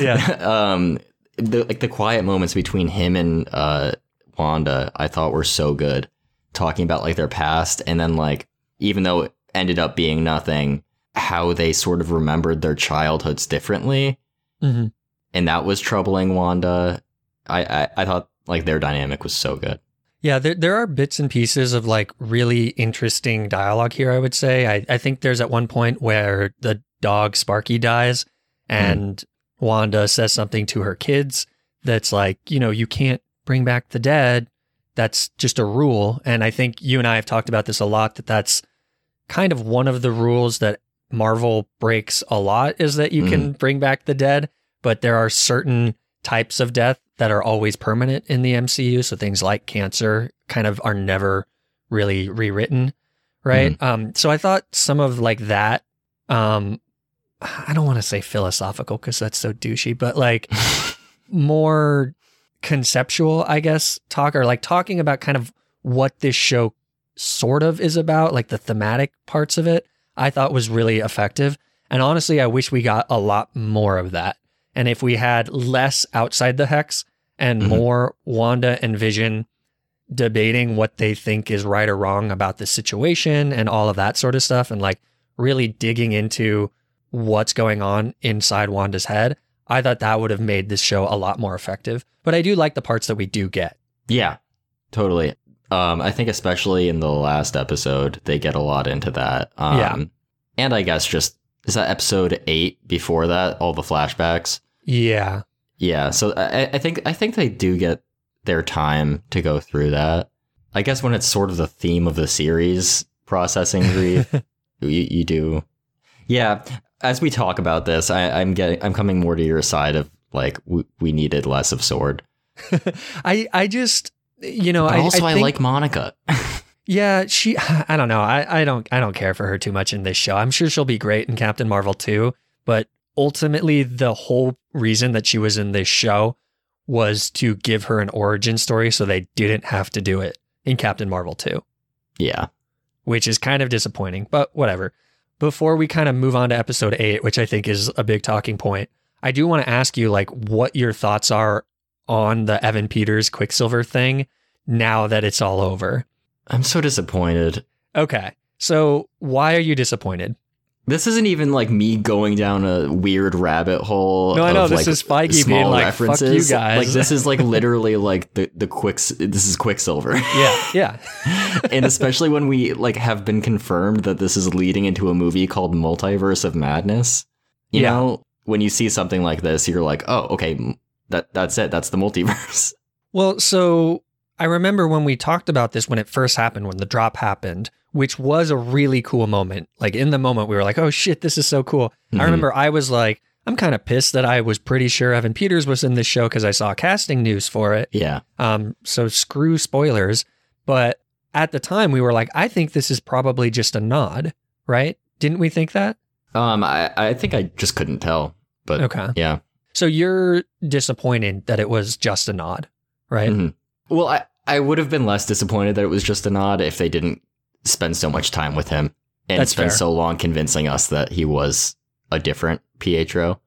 Yeah. *laughs* Um, the like the quiet moments between him and uh Wanda, I thought were so good. Talking about like their past, and then like even though it ended up being nothing, how they sort of remembered their childhoods differently Mm-hmm. and that was troubling Wanda. I, I, I thought like their dynamic was so good. Yeah, there there are bits and pieces of like really interesting dialogue here, I would say. I, I think there's at one point where the dog Sparky dies and Wanda says something to her kids that's like, you know, you can't bring back the dead. That's just a rule. And I think you and I have talked about this a lot that that's kind of one of the rules that Marvel breaks a lot is that you can bring back the dead, but there are certain types of death that are always permanent in the MCU. So things like cancer kind of are never really rewritten, right? Um, so I thought some of like that, um, I don't want to say philosophical because that's so douchey, but like *laughs* more conceptual, I guess, talk or like talking about kind of what this show sort of is about, like the thematic parts of it, I thought was really effective. And honestly, I wish we got a lot more of that. And if we had less outside the hex and Mhm. more Wanda and Vision debating what they think is right or wrong about the situation and all of that sort of stuff, and like really digging into what's going on inside Wanda's head, I thought that would have made this show a lot more effective. But I do like the parts that we do get. Yeah, totally. Um, I think especially in the last episode, they get a lot into that. Um, Yeah. And I guess just, is that episode eight before that, all the flashbacks? Yeah. Yeah. So I, I think, I think they do get their time to go through that. I guess when it's sort of the theme of the series, processing grief, *laughs* you, you do. Yeah. As we talk about this, I, I'm getting, I'm coming more to your side of like, we, we needed less of Sword. *laughs* I I just you know But I also, I, think- like Monica. *laughs* Yeah, she. *sighs* I don't know. I, I don't. I don't care for her too much in this show. I'm sure she'll be great in Captain Marvel too. But ultimately, the whole reason that she was in this show was to give her an origin story, so they didn't have to do it in Captain Marvel too. yeah. which is kind of disappointing. But whatever. Before we kind of move on to episode eight, which I think is a big talking point, I do want to ask you like what your thoughts are on the Evan Peters Quicksilver thing now that it's all over. I'm so disappointed. Okay. So why are you disappointed? This isn't even like me going down a weird rabbit hole. No, I know, of, this like, is Feige being like, "Fuck you guys." Like this is like *laughs* literally like the the quicks. This is Quicksilver. Yeah. Yeah. *laughs* and especially when we like have been confirmed that this is leading into a movie called Multiverse of Madness. You Yeah. know, when you see something like this, you're like, oh, okay, that that's it. That's the multiverse. *laughs* Well, so I remember when we talked about this when it first happened, when the drop happened, which was a really cool moment. Like in the moment, we were like, oh shit, this is so cool. I Mhm. remember I was like, I'm kind of pissed that I was pretty sure Evan Peters was in this show because I saw casting news for it. Yeah. Um, so screw spoilers. But at the time, we were like, I think this is probably just a nod, right? Didn't we think that? Um, I I think I just couldn't tell, but Okay. yeah. So you're disappointed that it was just a nod, right? Mhm. Well, I I would have been less disappointed that it was just a nod if they didn't spend so much time with him and That's spend fair. so long convincing us that he was a different Pietro.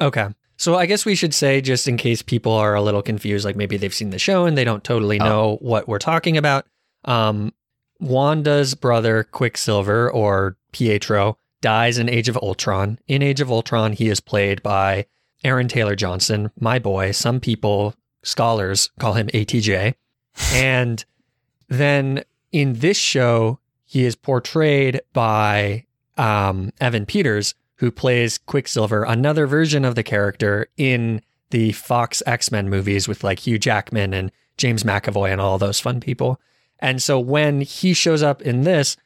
Okay. So I guess we should say, just in case people are a little confused, like maybe they've seen the show and they don't totally Oh. know what we're talking about. Um, Wanda's brother, Quicksilver, or Pietro, dies in Age of Ultron. In Age of Ultron, he is played by Aaron Taylor Johnson, my boy. Some people, scholars, call him ATJ. and then in this show, he is portrayed by um, Evan Peters, who plays Quicksilver, another version of the character in the Fox X Men movies with like Hugh Jackman and James McAvoy and all those fun people. And so when he shows up in this,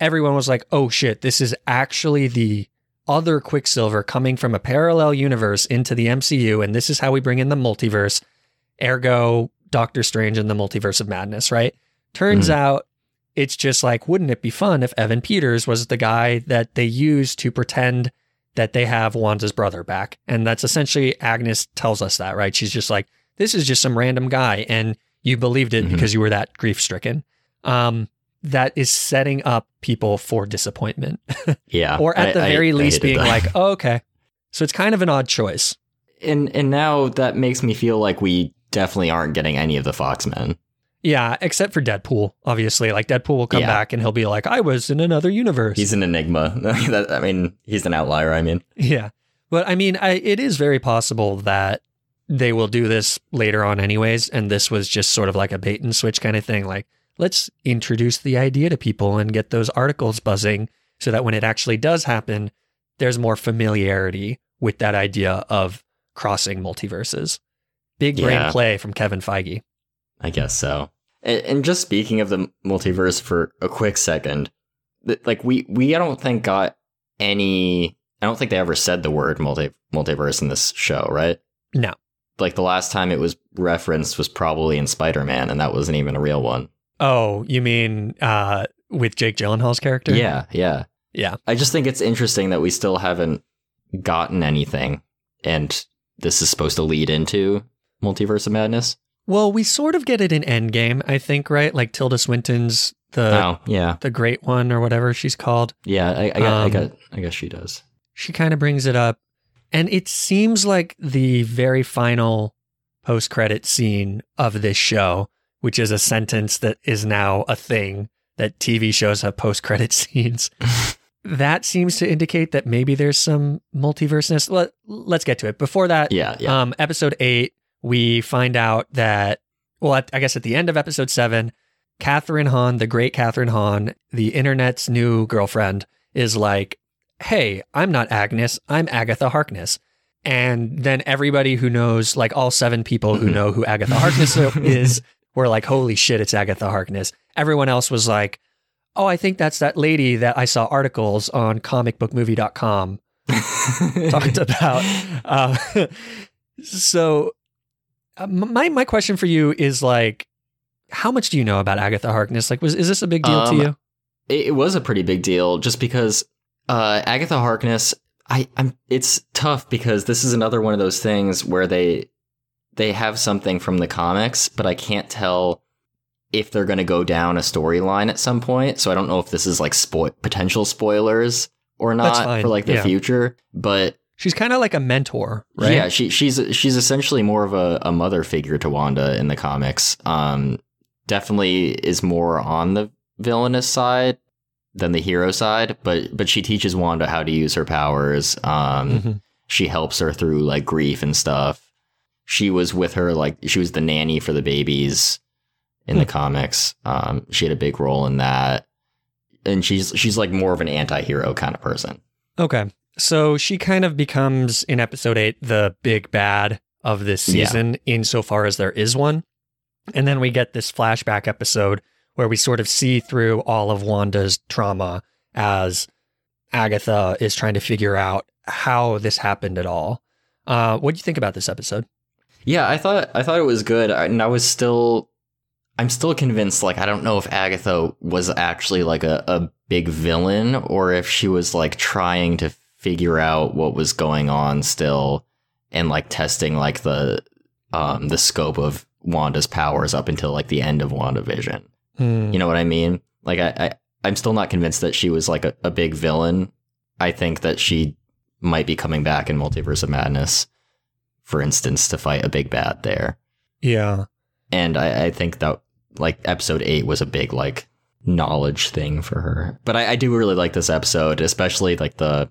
everyone was like, oh shit, this is actually the other Quicksilver coming from a parallel universe into the MCU. And this is how we bring in the multiverse. Ergo, Doctor Strange and the Multiverse of Madness, right? Turns Mhm. out it's just like, wouldn't it be fun if Evan Peters was the guy that they use to pretend that they have Wanda's brother back? And that's essentially Agnes tells us that, right? She's just like, this is just some random guy. And you believed it Mhm. because you were that grief stricken. Um, that is setting up people for disappointment, *laughs* Yeah. or at I- the very I least hated being that. like, oh, okay. So it's kind of an odd choice. and and now that makes me feel like we definitely aren't getting any of the Foxmen. Yeah, except for Deadpool, obviously. Like Deadpool will come Yeah. back and he'll be like, I was in another universe. He's an enigma. *laughs* That- I mean, he's an outlier. I mean, Yeah. But I mean, I, it is very possible that they will do this later on, anyways. And this was just sort of like a bait and switch kind of thing. Like, let's introduce the idea to people and get those articles buzzing so that when it actually does happen, there's more familiarity with that idea of crossing multiverses. Big brain Yeah. play from Kevin Feige. I guess so. And, and just speaking of the multiverse for a quick second, like we we I don't think got any. I don't think they ever said the word multi multiverse in this show, right? No. Like the last time it was referenced was probably in Spider Man, and that wasn't even a real one. Oh, you mean uh, with Jake Gyllenhaal's character? Yeah, yeah, Yeah. I just think it's interesting that we still haven't gotten anything, and this is supposed to lead into Multiverse of Madness. Well, we sort of get it in Endgame, I think, right? Like Tilda Swinton's the oh, yeah, the great one or whatever she's called. yeah. I, I, got, I Um, got, I guess she does. She kind of brings it up. And it seems like the very final post credit scene of this show, which is a sentence that is now a thing that TV shows have post credit *laughs* scenes. *laughs* that seems to indicate that maybe there's some multiverseness. Let, let's get to it. Before that, Yeah, yeah. um, episode eight, we find out that, well, at, I guess at the end of episode seven, Kathryn Hahn, the great Kathryn Hahn, the internet's new girlfriend, is like, hey, I'm not Agnes, I'm Agatha Harkness. And then everybody who knows, like all seven people who Mhm. know who Agatha Harkness *laughs* is, were like, holy shit, it's Agatha Harkness. Everyone else was like, oh, I think that's that lady that I saw articles on comicbookmovie.com *laughs* talked about. Uh, *laughs* so, uh, my my question for you is like, how much do you know about Agatha Harkness? Like, was is this a big deal Um, to you? it, was a pretty big deal just because uh, Agatha Harkness. I, I'm. It's tough because this is another one of those things where they they have something from the comics, but I can't tell if they're going to go down a storyline at some point. So I don't know if this is like spo- potential spoilers or not for like the yeah. future. But She's kind of like a mentor, right? yeah, she she's she's essentially more of a, a mother figure to Wanda in the comics. Um, definitely is more on the villainous side than the hero side, but but she teaches Wanda how to use her powers. Um, Mhm. she helps her through like grief and stuff. She was with her like she was the nanny for the babies in the Hmm. comics. Um, she had a big role in that, and she's she's like more of an anti-hero kind of person. Okay. So she kind of becomes in episode eight the big bad of this season, Yeah. insofar as there is one. And then we get this flashback episode where we sort of see through all of Wanda's trauma as Agatha is trying to figure out how this happened at all. Uh, what do you think about this episode? Yeah, I thought I thought it was good, and I was still, I'm still convinced. Like, I don't know if Agatha was actually like a, a big villain, or if she was like trying to figure out what was going on still, and like testing like the um the scope of Wanda's powers up until like the end of WandaVision. Hmm. You know what I mean? Like I, I I'm still not convinced that she was like a, a big villain. I think that she might be coming back in Multiverse of Madness, for instance, to fight a big bad there. Yeah. And I, I think that like episode eight was a big like knowledge thing for her. But I, I do really like this episode, especially like the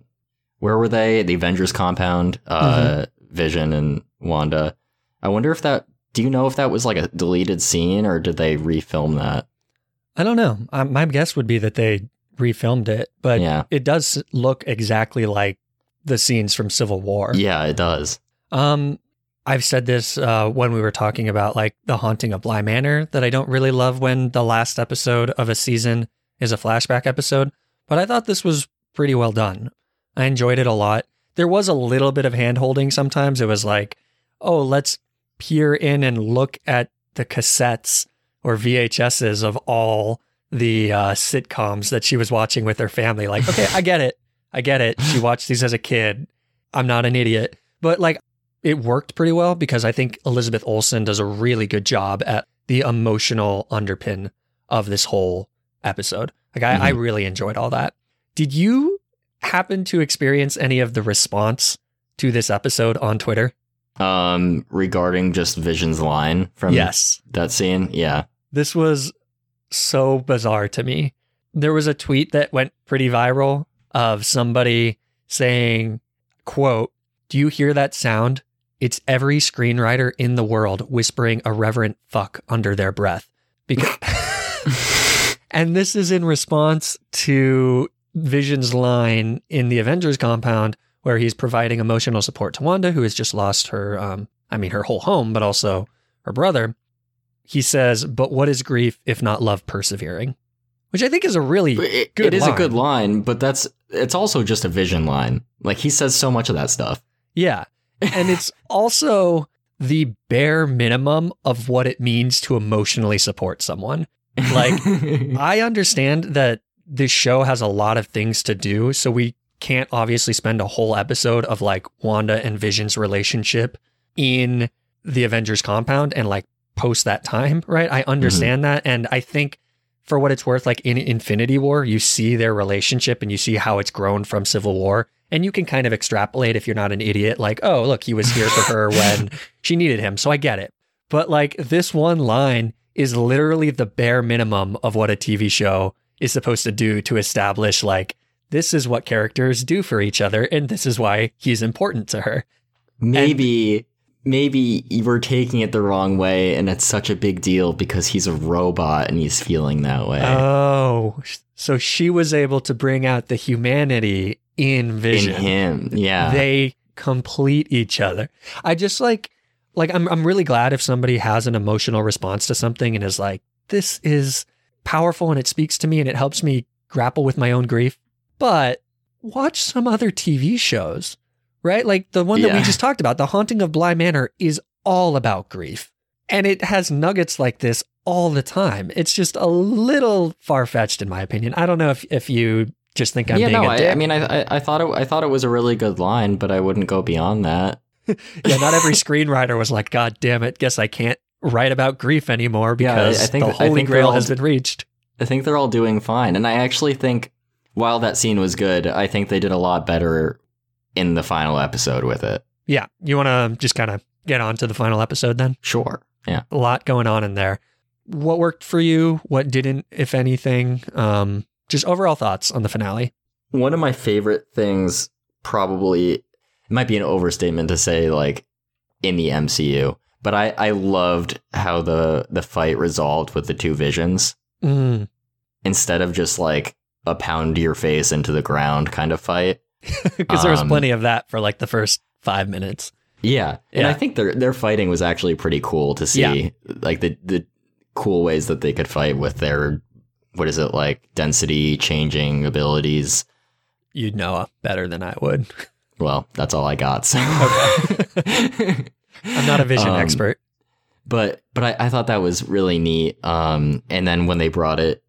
where were they? The Avengers compound, uh Vision and Wanda. I wonder if that do you know if that was like a deleted scene or did they refilm that? I don't know. Um, my guess would be that they refilmed it, but Yeah. it does look exactly like the scenes from Civil War. Yeah, it does. Um, I've said this uh, when we were talking about like the haunting of Bly Manor that I don't really love when the last episode of a season is a flashback episode, but I thought this was pretty well done. I enjoyed it a lot. There was a little bit of hand holding sometimes. It was like, oh, let's peer in and look at the cassettes or VHSs of all the uh, sitcoms that she was watching with her family. Like, okay, I get it. I get it. She *laughs* watched these as a kid. I'm not an idiot. But like, it worked pretty well because I think Elizabeth Olsen does a really good job at the emotional underpin of this whole episode. Like, I, I really enjoyed all that. Did you happen to experience any of the response to this episode on Twitter? Um, regarding just Vision's line from yes. that scene, yeah. This was so bizarre to me. There was a tweet that went pretty viral of somebody saying, quote, Do you hear that sound? It's every screenwriter in the world whispering a reverent fuck under their breath. Because *laughs* And this is in response to Vision's line in the Avengers compound where he's providing emotional support to Wanda, who has just lost her, um, I mean, her whole home, but also her brother. He says, But what is grief if not love persevering? Which I think is a really It, Good it is a good line, but that's it's also just a Vision line. Like he says so much of that stuff. Yeah. And it's *laughs* also the bare minimum of what it means to emotionally support someone. Like, *laughs* I understand that this show has a lot of things to do, so we can't obviously spend a whole episode of like Wanda and Vision's relationship in the Avengers compound and like post that time, right? I understand mm-hmm. that. And I think for what it's worth, like in Infinity War, you see their relationship and you see how it's grown from Civil War. And you can kind of extrapolate if you're not an idiot, like, oh, look, he was here for her *laughs* when she needed him. So I get it. But like this one line is literally the bare minimum of what a TV show is supposed to do to establish like this is what characters do for each other and this is why he's important to her. maybe maybe you were taking it the wrong way and it's such a big deal because he's a robot and he's feeling that way. Oh, so she was able to bring out the humanity in in him. Yeah. They complete each other. I just like like I'm I'm really glad if somebody has an emotional response to something and is like this is powerful and it speaks to me and it helps me grapple with my own grief. But watch some other TV shows, right? Like the one that we just talked about, The Haunting of Bly Manor is all about grief. And it has nuggets like this all the time. It's just a little far fetched in my opinion. I don't know if, if you just think I'm yeah, being no, a I, dick. I mean, I, I I thought it, I thought it was a really good line, but I wouldn't go beyond that. *laughs* yeah, not every screenwriter was like, God damn it, guess I can't write about grief anymore Yeah, I- because I think- the I holy think grail all- has been reached. I think they're all doing fine, and I actually think while that scene was good, I think they did a lot better in the final episode with it. Yeah. You want to just kind of get on to the final episode then? Sure. Yeah. A lot going on in there. What worked for you? What didn't, if anything? Um, just overall thoughts on the finale. One of my favorite things, probably, it might be an overstatement to say like in the MCU, but I I loved how the the fight resolved with the two visions Mm. instead of just like a pound your face into the ground kind of fight. *laughs* Because there was Um, plenty of that for like the first five minutes. Yeah, and I think their their fighting was actually pretty cool to see, Yeah. like the the cool ways that they could fight with their what is it like density changing abilities. You'd know better than I would. Well, that's all I got. So I'm not a vision Um, expert. but but I, I thought that was really neat. Um, and then when they brought it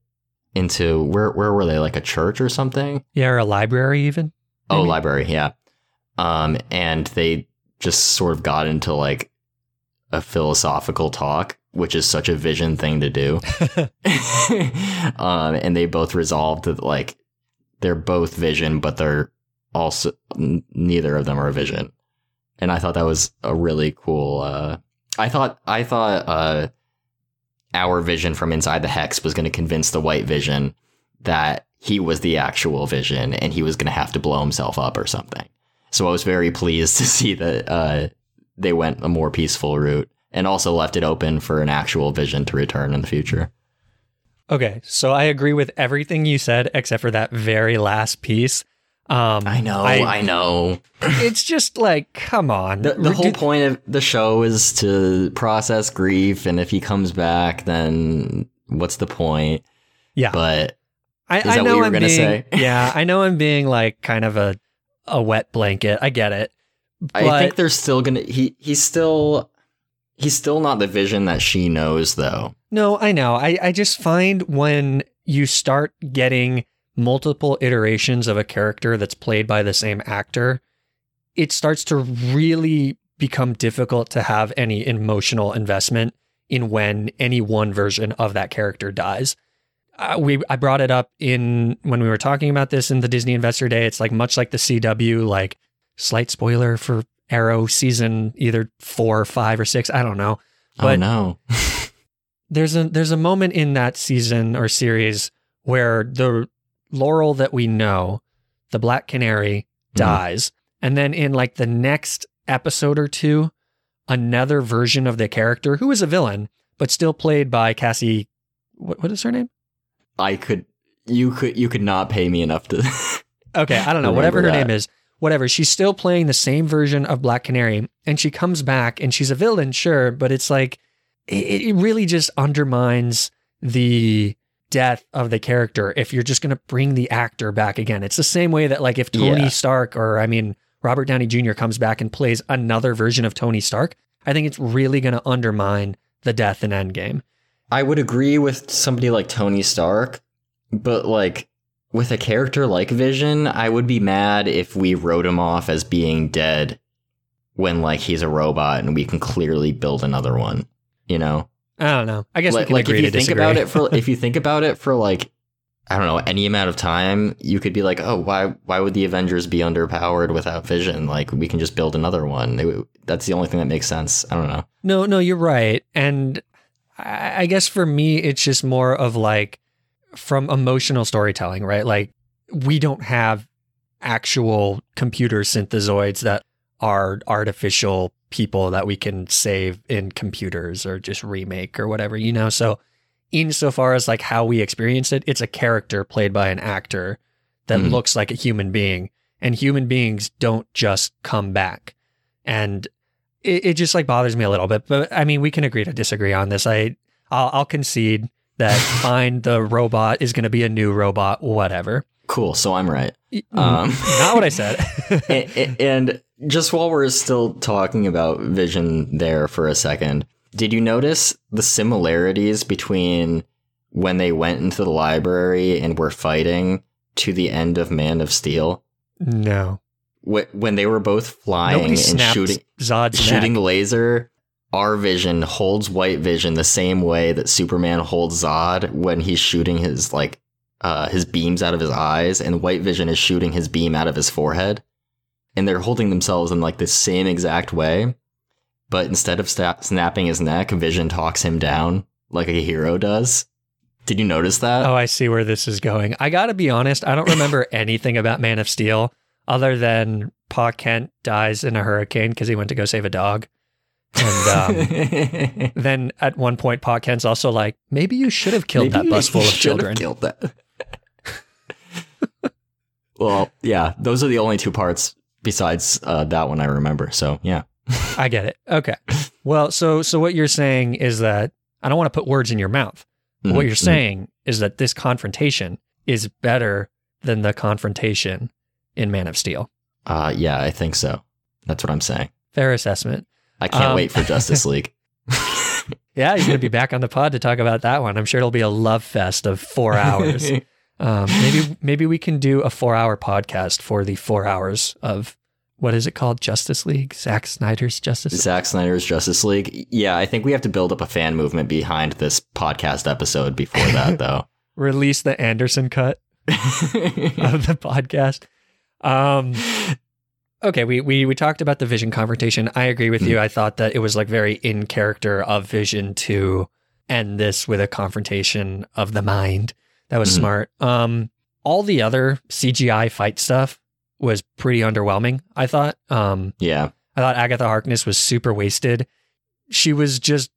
into where where were they like a church or something? Yeah, or a library even. Oh, library, yeah. Um, and they just sort of got into like a philosophical talk, which is such a vision thing to do. *laughs* um, and they both resolved that like they're both vision, but they're also n- neither of them are vision. And I thought that was a really cool. Uh, I thought I thought uh, our vision from inside the hex was going to convince the white vision that he was the actual vision, and he was going to have to blow himself up or something. So I was very pleased *laughs* to see that uh, they went a more peaceful route and also left it open for an actual vision to return in the future. Okay, so I agree with everything you said except for that very last piece. Um, I know, I, I- know. *laughs* it's just like, come on. The, the whole point of the show is to process grief, and if he comes back, then what's the point? Yeah. But I, that I what know you were I'm gonna being, say? *laughs* yeah, I know I'm being like kind of a a wet blanket. I get it. I think they're still gonna. He he's still he's still not the vision that she knows, though. No, I know. I, I just find when you start getting multiple iterations of a character that's played by the same actor, it starts to really become difficult to have any emotional investment in when any one version of that character dies. Uh, we I brought it up in when we were talking about this in the Disney Investor Day. It's like much like the CW, like slight spoiler for Arrow season either four, or five, or six. I don't know oh But- no! *laughs* there's a there's a moment in that season or series where the Laurel that we know, the Black Canary, Mhm. dies, and then in like the next episode or two, another version of the character who is a villain but still played by Cassie. What, what is her name? I could. You could. You could not pay me enough to. Okay, I don't know. Whatever her that. name is, whatever. She's still playing the same version of Black Canary, and she comes back and she's a villain, sure, but it's like it, it really just undermines the death of the character if you're just going to bring the actor back again. It's the same way that like if Tony Yeah. Stark or I mean Robert Downey Jr. comes back and plays another version of Tony Stark, I think it's really going to undermine the death in Endgame. I would agree with somebody like Tony Stark, but like with a character like Vision, I would be mad if we wrote him off as being dead when like he's a robot and we can clearly build another one. You know, I don't know. I guess like, can like agree if you think disagree. about it for *laughs* if you think about it for like I don't know any amount of time, you could be like, oh, why why would the Avengers be underpowered without Vision? Like we can just build another one. It- that's the only thing that makes sense. I don't know. No, no, you're right. And I I guess for me, it's just more of like from emotional storytelling, right? Like we don't have actual computer synthezoids that are artificial people that we can save in computers or just remake or whatever, you know? So, insofar as like how we experience it, it's a character played by an actor that Mhm. looks like a human being. And human beings don't just come back. And it, it just like bothers me a little bit. But I mean, we can agree to disagree on this. I I'll, I'll concede that *laughs* find the robot is going to be a new robot, whatever. Cool. So I'm right. Um, *laughs* Not what I said. *laughs* and, and just while we're still talking about Vision there for a second, did you notice the similarities between when they went into the library and were fighting to the end of Man of Steel? no, Wh- When they were both flying nobody and shooting Zod's shooting neck. laser, our Vision holds White Vision the same way that Superman holds Zod when he's shooting his like uh, his beams out of his eyes, and White Vision is shooting his beam out of his forehead, and they're holding themselves in like the same exact way. But instead of sta- snapping his neck, Vision talks him down like a hero does. Did you notice that? Oh, I see where this is going. I got to be honest, I don't remember *laughs* anything about Man of Steel other than Pa Kent dies in a hurricane because he went to go save a dog. And um, *laughs* then at one point, Pa Kent's also like, maybe you should have killed Maybe that bus full of children. Killed that. *laughs* well, yeah, those are the only two parts besides uh, that one I remember. So yeah, I get it. Okay. Well, so so what you're saying is that I don't want to put words in your mouth. But what you're mhm. saying is that this confrontation is better than the confrontation in Man of Steel. Uh, yeah, I think so. That's what I'm saying. Fair assessment. I can't Um, wait for Justice *laughs* League. Yeah, you're going to be back on the pod to talk about that one. I'm sure it'll be a love fest of four hours. *laughs* Um, maybe maybe we can do a four hour podcast for the four hours of what is it called? Justice League? Zack Snyder's Justice League? Zack Snyder's Justice League. Yeah, I think we have to build up a fan movement behind this podcast episode before that, *laughs* though. Release the Anderson cut of the podcast. Um, okay, we, we we talked about the Vision confrontation. I agree with you. I thought that it was like very in character of Vision to end this with a confrontation of the mind. That was Mhm. smart. Um, all the other CGI fight stuff was pretty underwhelming. I thought. Um, yeah. I thought Agatha Harkness was super wasted. She was just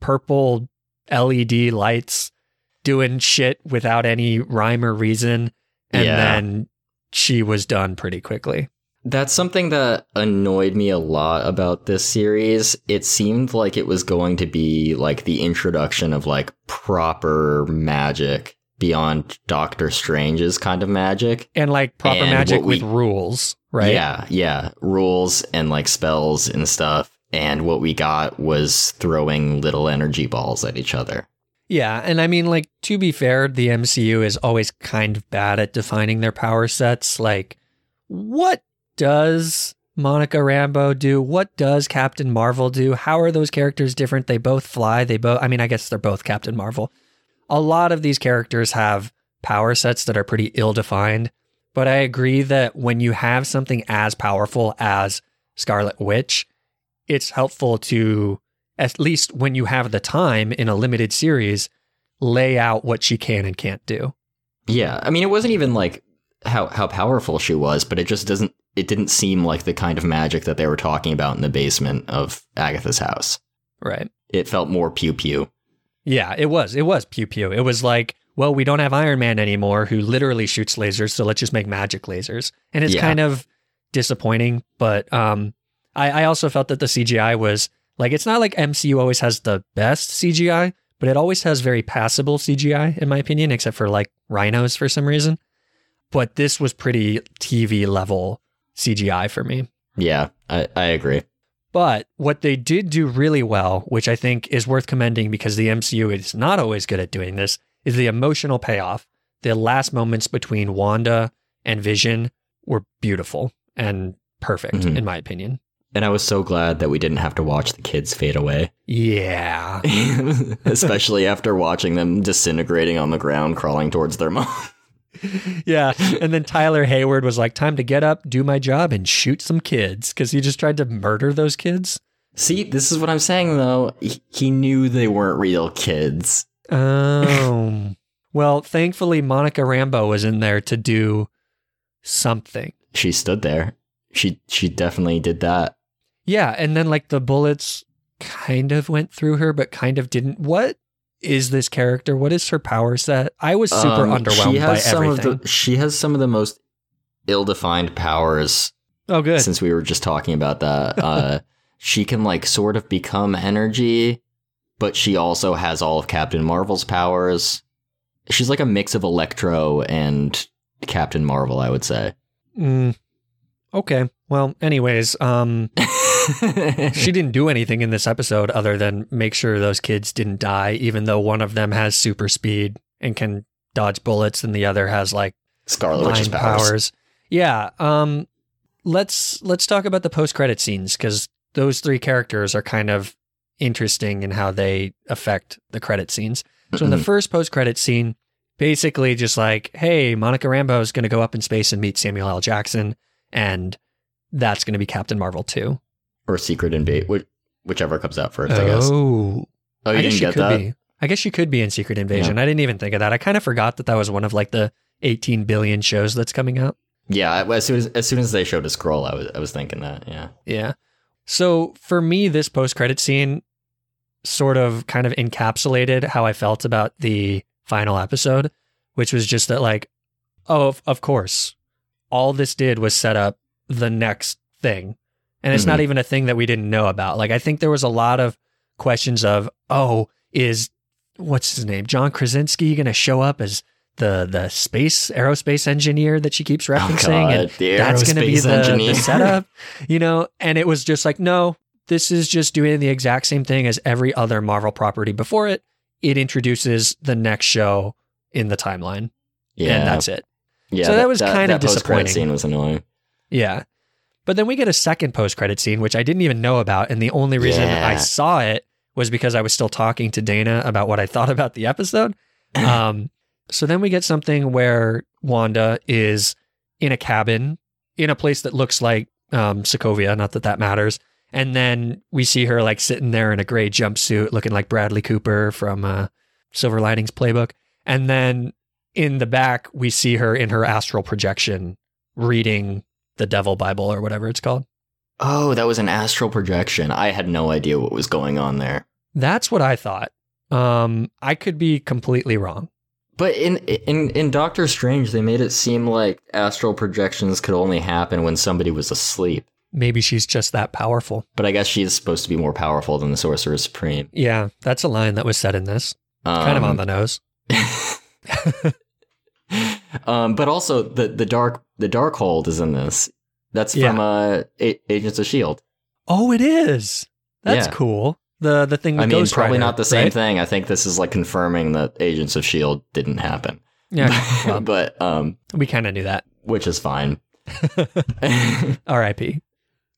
purple LED lights doing shit without any rhyme or reason. And Yeah. then she was done pretty quickly. That's something that annoyed me a lot about this series. It seemed like it was going to be like the introduction of like proper magic beyond Doctor Strange's kind of magic. And like proper And magic we- with rules, right? Yeah, yeah. Rules and like spells and stuff. And what we got was throwing little energy balls at each other. Yeah. And I mean, like, to be fair, the MCU is always kind of bad at defining their power sets. Like, what does Monica Rambo do? What does Captain Marvel do? How are those characters different? They both fly. They both, I mean, I guess they're both Captain Marvel. A lot of these characters have power sets that are pretty ill defined. But I agree that when you have something as powerful as Scarlet Witch, it's helpful to, at least when you have the time in a limited series, lay out what she can and can't do. Yeah, I mean, it wasn't even like how how powerful she was, but it just doesn't. It didn't seem like the kind of magic that they were talking about in the basement of Agatha's house. Right. It felt more pew pew. Yeah, it was. It was pew pew. It was like, well, we don't have Iron Man anymore who literally shoots lasers, so let's just make magic lasers. And it's Yeah. kind of disappointing, but um I, I also felt that the CGI was like it's not like MCU always has the best CGI, but it always has very passable CGI, in my opinion, except for like rhinos for some reason. But this was pretty TV level CGI for me. Yeah, I, I agree. But what they did do really well, which I think is worth commending because the MCU is not always good at doing this, is the emotional payoff. The last moments between Wanda and Vision were beautiful and perfect, Mhm. in my opinion. And I was so glad that we didn't have to watch the kids fade away, Yeah. *laughs* especially after watching them disintegrating on the ground, crawling towards their mom. *laughs* yeah. And then Tyler Hayward was like, time to get up, do my job, and shoot some kids because he just tried to murder those kids. See, this is what I'm saying though. He, he knew they weren't real kids. Oh. *laughs* well, thankfully, Monica Rambo was in there to do something. She stood there. She she definitely did that. Yeah, and then like the bullets kind of went through her, but kind of didn't. What is this character? What is her power set? I was super Um, underwhelmed she has by some everything. Of the, she has some of the most ill-defined powers oh, good. since we were just talking about that. *laughs* Uh, she can like sort of become energy, but she also has all of Captain Marvel's powers. She's like a mix of Electro and Captain Marvel, I would say. Mm, okay. Well, anyways, um, *laughs* she didn't do anything in this episode other than make sure those kids didn't die, even though one of them has super speed and can dodge bullets, and the other has like Scarlet Witch's mind powers. Yeah. Um, let's let's talk about the post credit scenes because those three characters are kind of interesting in how they affect the credit scenes. So in the Mhm. first post credit scene, basically just like, hey, Monica Rambo is going to go up in space and meet Samuel L. Jackson, and that's going to be Captain Marvel too. Or Secret Invade, which, whichever comes out first, I oh. guess. Oh, Oh, you I guess didn't she get could that? be. I guess she could be in Secret Invasion. I didn't even think of that. I kind of forgot that that was one of like the 18 billion shows that's coming out. Yeah, as soon as as soon as they showed a scroll, I was I was thinking that. Yeah. Yeah. So for me, this post credit scene sort of kind of encapsulated how I felt about the final episode, which was just that, like, oh, of, of course, all this did was set up the next thing. And it's not Mhm. even a thing that we didn't know about. Like, I think there was a lot of questions of, oh, is what's his name? John Krasinski going to show up as the the space aerospace engineer that she keeps referencing? and Oh, God, the that's going to be the, engineer. the setup, *laughs* you know? And it was just like, no, this is just doing the exact same thing as every other Marvel property before it. It introduces the next show in the timeline, yeah, and that's it. yeah. so that was kinda that post-credit disappointing. Scene was annoying. Yeah. But then we get a second post credit scene, which I didn't even know about. And the only reason Yeah. I saw it was because I was still talking to Dana about what I thought about the episode. *clears throat* Um, so then we get something where Wanda is in a cabin in a place that looks like um, Sokovia, not that that matters. And then we see her like sitting there in a gray jumpsuit looking like Bradley Cooper from uh, Silver Linings Playbook. And then in the back, we see her in her astral projection reading the Devil Bible or whatever it's called. Oh, that was an astral projection. I had no idea what was going on there. That's what I thought. Um, I could be completely wrong. But in in in Doctor Strange, they made it seem like astral projections could only happen when somebody was asleep. Maybe she's just that powerful. But I guess she is supposed to be more powerful than the Sorcerer Supreme. Yeah, that's a line that was said in this. Kind of on Um, the nose. *laughs* um, but also the the dark the Darkhold is in this. That's Yeah. from uh, A- Agents of Shield. Oh, it is. That's Yeah. cool. The the thing. I mean, Ghost probably Rider, not the same right? thing. I think this is like confirming that Agents of Shield didn't happen. Yeah, *laughs* well, but um, we kind of knew that. *laughs* which is fine. *laughs* R.I.P.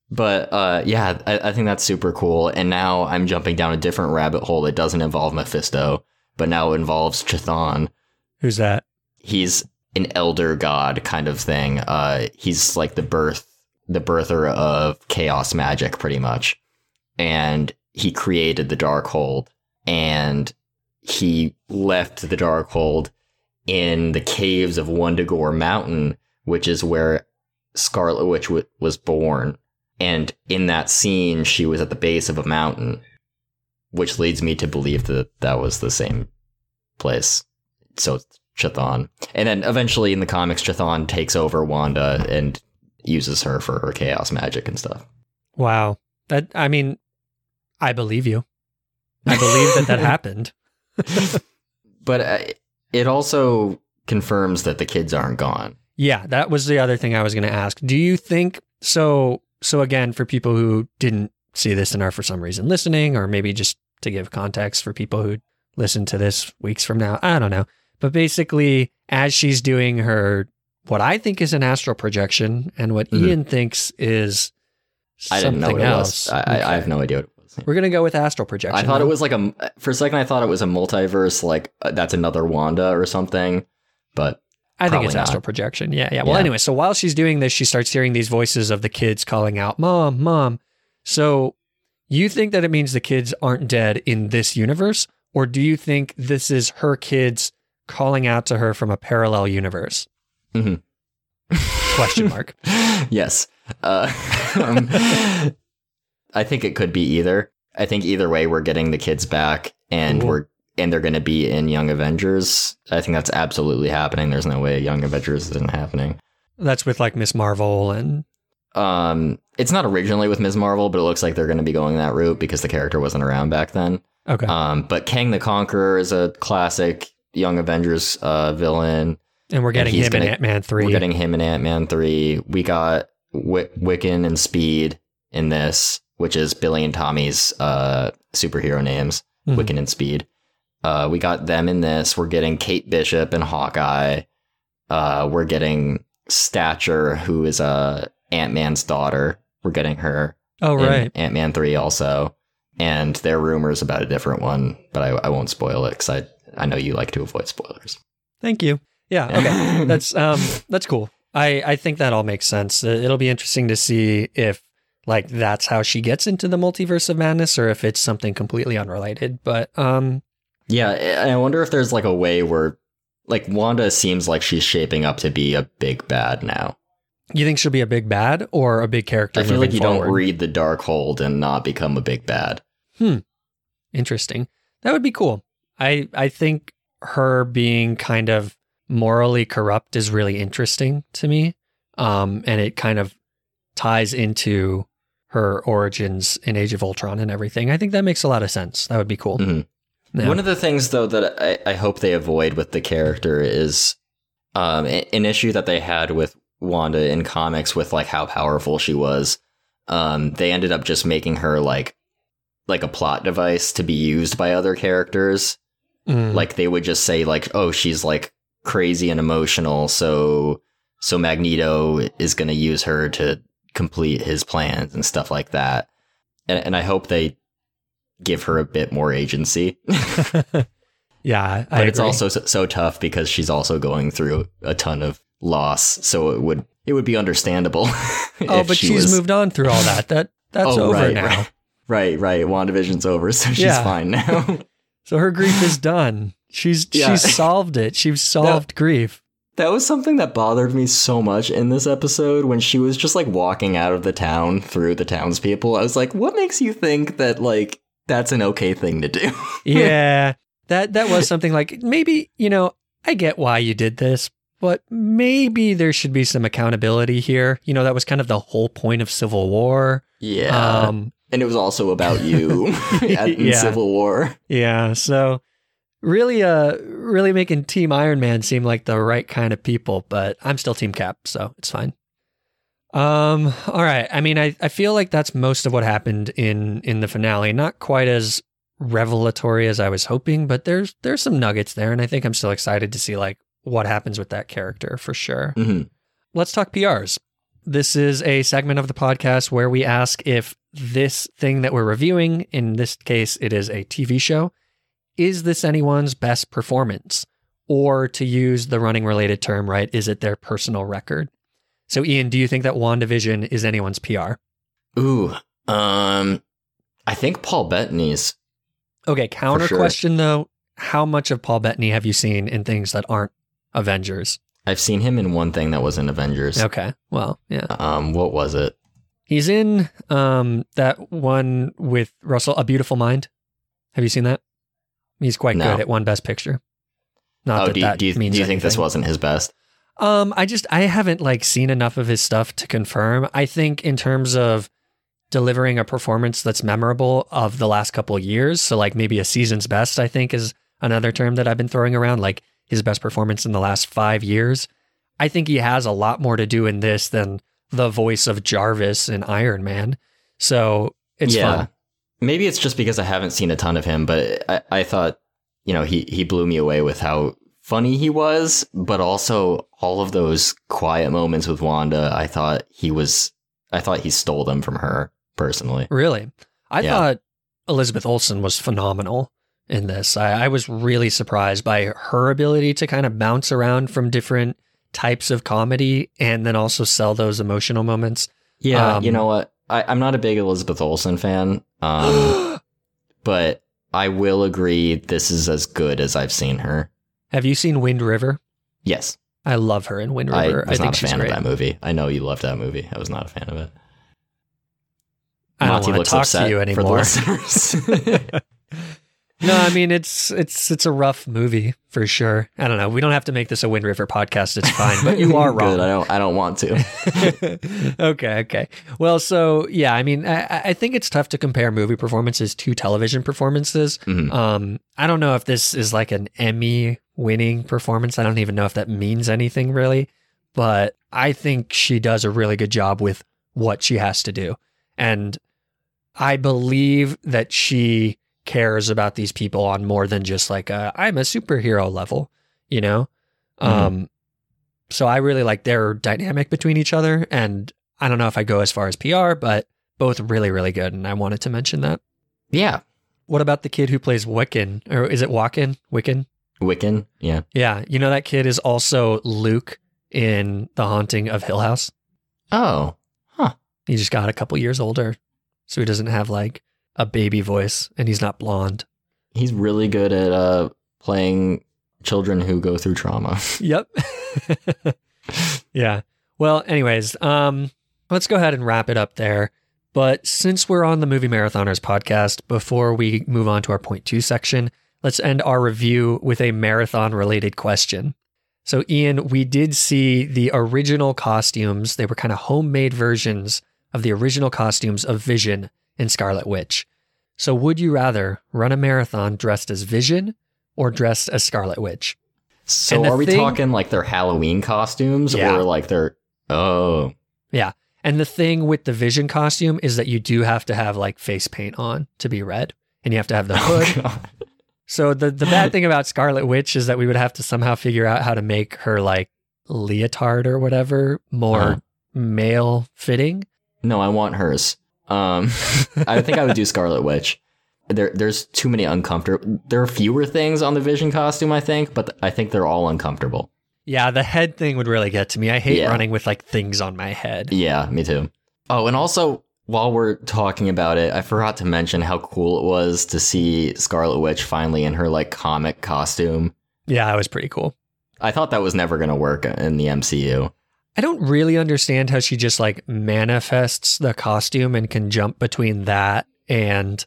But uh, yeah, I, I think that's super cool. And now I'm jumping down a different rabbit hole that doesn't involve Mephisto, but now involves Chthon. Who's that? He's an elder god kind of thing. Uh, he's like the birth, the birther of chaos magic, pretty much. And he created the Darkhold, and he left the Darkhold in the caves of Wundagore Mountain, which is where Scarlet Witch w- was born. And in that scene, she was at the base of a mountain, which leads me to believe that that was the same place. So Chthon. And then eventually in the comics, Chthon takes over Wanda and uses her for her chaos magic and stuff. Wow. That I mean, I believe you. I believe that that *laughs* happened. *laughs* but uh, it also confirms that the kids aren't gone. Yeah, that was the other thing I was going to ask. Do you think so? So again, for people who didn't see this and are for some reason listening, or maybe just to give context for people who listen to this weeks from now, I don't know. But basically, as she's doing her what I think is an astral projection, and what Mhm. Ian thinks is I something didn't know what it else. was. I, I, I have no idea what it was. We're gonna go with astral projection. I thought it was like a. For a second, I thought it was a multiverse, like uh, that's another Wanda or something. But I think it's not. astral projection. Yeah, yeah. Well, Yeah. anyway, so while she's doing this, she starts hearing these voices of the kids calling out, "Mom, mom." So, you think that it means the kids aren't dead in this universe, or do you think this is her kids calling out to her from a parallel universe? Mhm. Question *laughs* mark. yes. Uh, *laughs* um, I think it could be either. I think either way, we're getting the kids back, and Cool. we're and they're going to be in Young Avengers. I think that's absolutely happening. There's no way Young Avengers isn't happening. That's with like Miss Marvel and Um, it's not originally with Ms. Marvel, but it looks like they're going to be going that route because the character wasn't around back then. okay. Um, but Kang the Conqueror is a classic Young Avengers uh, villain. and we're getting he's him in gonna- Ant Man three. We're getting him in Ant Man 3. We got Wi- Wiccan and Speed in this, which is Billy and Tommy's uh, superhero names, Mhm. Wiccan and Speed. Uh, we got them in this. We're getting Kate Bishop and Hawkeye. Uh, we're getting Stature, who is uh, Ant Man's daughter. We're getting her oh right. Ant Man 3 also. And there are rumors about a different one, but I, I won't spoil it because I, I know you like to avoid spoilers. Thank you. Yeah. *laughs* Okay. that's um that's cool. I I think that all makes sense. It'll be interesting to see if like that's how she gets into the multiverse of madness or if it's something completely unrelated. But um Yeah, I wonder if there's like a way where, like, Wanda seems like she's shaping up to be a big bad now. you think she'll be a big bad or a big character? I feel like you forward? don't read the Darkhold and not become a big bad. Hmm. Interesting. That would be cool. I I think her being kind of morally corrupt is really interesting to me. Um, and it kind of ties into her origins in Age of Ultron and everything. I think that makes a lot of sense. That would be cool. Mhm. Yeah. One of the things, though, that I, I hope they avoid with the character is um, an issue that they had with Wanda in comics with like how powerful she was. Um, they ended up just making her like like a plot device to be used by other characters. Mm. like they would just say like oh she's like crazy and emotional so so magneto is going to use her to complete his plans and stuff like that. And, and I hope they give her a bit more agency. *laughs* yeah, I but it's agree. also so, so tough because she's also going through a ton of loss. So it would it would be understandable. *laughs* oh, but she she's was- moved on through all that. That that's *laughs* Oh, over right, now. right. Right, right. WandaVision's over, so she's Yeah. fine now. So her grief is done. She's Yeah. she's solved it. She's solved grief. that was something that bothered me so much in this episode when she was just like walking out of the town through the townspeople. I was like, what makes you think that like that's an okay thing to do? *laughs* Yeah. that that was something like maybe, you know, I get why you did this, but maybe there should be some accountability here. You know, that was kind of the whole point of Civil War. yeah. Um and it was also about you *laughs* in Yeah. Civil War. Yeah, so really uh really making Team Iron Man seem like the right kind of people, but I'm still Team Cap, so it's fine. Um all right. I mean I, I feel like that's most of what happened in in the finale. Not quite as revelatory as I was hoping, but there's there's some nuggets there and I think I'm still excited to see like what happens with that character for sure. hmm Let's talk PRs. This is a segment of the podcast where we ask if this thing that we're reviewing, in this case, it is a TV show, is this anyone's best performance? Or to use the running related term, right, is it their personal record? So, Ian, do you think that WandaVision is anyone's PR? Ooh. Um I think Paul Bettany's Okay, counter sure. question though. How much of Paul Bettany have you seen in things that aren't Avengers? I've seen him in one thing that was in Avengers. Okay, well, yeah. Um what was it? He's in um that one with Russell, A Beautiful Mind. Have you seen that? He's quite No. good at one Best Picture. Not oh, that do, you- that do you, do means you think this wasn't his best? Um, I just I haven't like seen enough of his stuff to confirm. I think in terms of delivering a performance that's memorable of the last couple of years, so like maybe a season's best, I think is another term that I've been throwing around, like his best performance in the last five years. I think he has a lot more to do in this than the voice of Jarvis in Iron Man. So it's fun. Maybe it's just because I haven't seen a ton of him, but I, I thought, you know, he, he blew me away with how funny he was, but also all of those quiet moments with Wanda, I thought he was, I thought he stole them from her personally. Really? I Yeah. thought Elizabeth Olsen was phenomenal in this. I, I was really surprised by her ability to kind of bounce around from different types of comedy and then also sell those emotional moments. Yeah, Um, you know what? I, I'm not a big Elizabeth Olsen fan, um, *gasps* but I will agree this is as good as I've seen her. Have you seen Wind River? Yes, I love her in Wind River. I was think not a fan great. of that movie. I know you loved that movie. I was not a fan of it. I don't want to talk to you anymore. for the listeners. *laughs* *laughs* no, I mean it's it's it's a rough movie for sure. I don't know. We don't have to make this a Wind River podcast. It's fine, but you *laughs* are wrong. Good. I don't. I don't want to. *laughs* okay, okay. Well, so yeah, I mean, I, I think it's tough to compare movie performances to television performances. Mhm. Um, I don't know if this is like an Emmy winning performance. I don't even know if that means anything really, but I think she does a really good job with what she has to do. And I believe that she cares about these people on more than just like i I'm a superhero level, you know? Mhm. Um, so I really like their dynamic between each other. And I don't know if I go as far as PR, but both really, really good. And I wanted to mention that. Yeah, What about the kid who plays Wiccan? Or is it Wiccan? Wiccan? Wiccan. Yeah. Yeah. You know, that kid is also Luke in The Haunting of Hill House. Oh, Huh. He just got a couple years older. So he doesn't have like a baby voice and he's not blonde. he's really good at uh playing children who go through trauma. *laughs* Yep. *laughs* yeah. Well, anyways, um, let's go ahead and wrap it up there. But since we're on the Movie Marathoners podcast, before we move on to our point two section, let's end our review with a marathon related question. So, Ian, we did see the original costumes. They were kind of homemade versions of the original costumes of Vision and Scarlet Witch. So, would you rather run a marathon dressed as Vision or dressed as Scarlet Witch? So are we thing- talking like their Halloween costumes Yeah. or like their oh Yeah. And the thing with the Vision costume is that you do have to have like face paint on to be red, and you have to have the hood. Oh, so the the bad *laughs* thing about Scarlet Witch is that we would have to somehow figure out how to make her like leotard or whatever more Uh-huh. male fitting. No, I want hers. Um, *laughs* I think I would do Scarlet Witch. There, there's too many uncomfortable. There are fewer things on the Vision costume, I think, but I think they're all uncomfortable. Yeah, the head thing would really get to me. I hate Yeah. running with like things on my head. Yeah, me too. Oh, and also while we're talking about it, I forgot to mention how cool it was to see Scarlet Witch finally in her like comic costume. Yeah, it was pretty cool. I thought that was never going to work in the MCU. I don't really understand how she just like manifests the costume and can jump between that and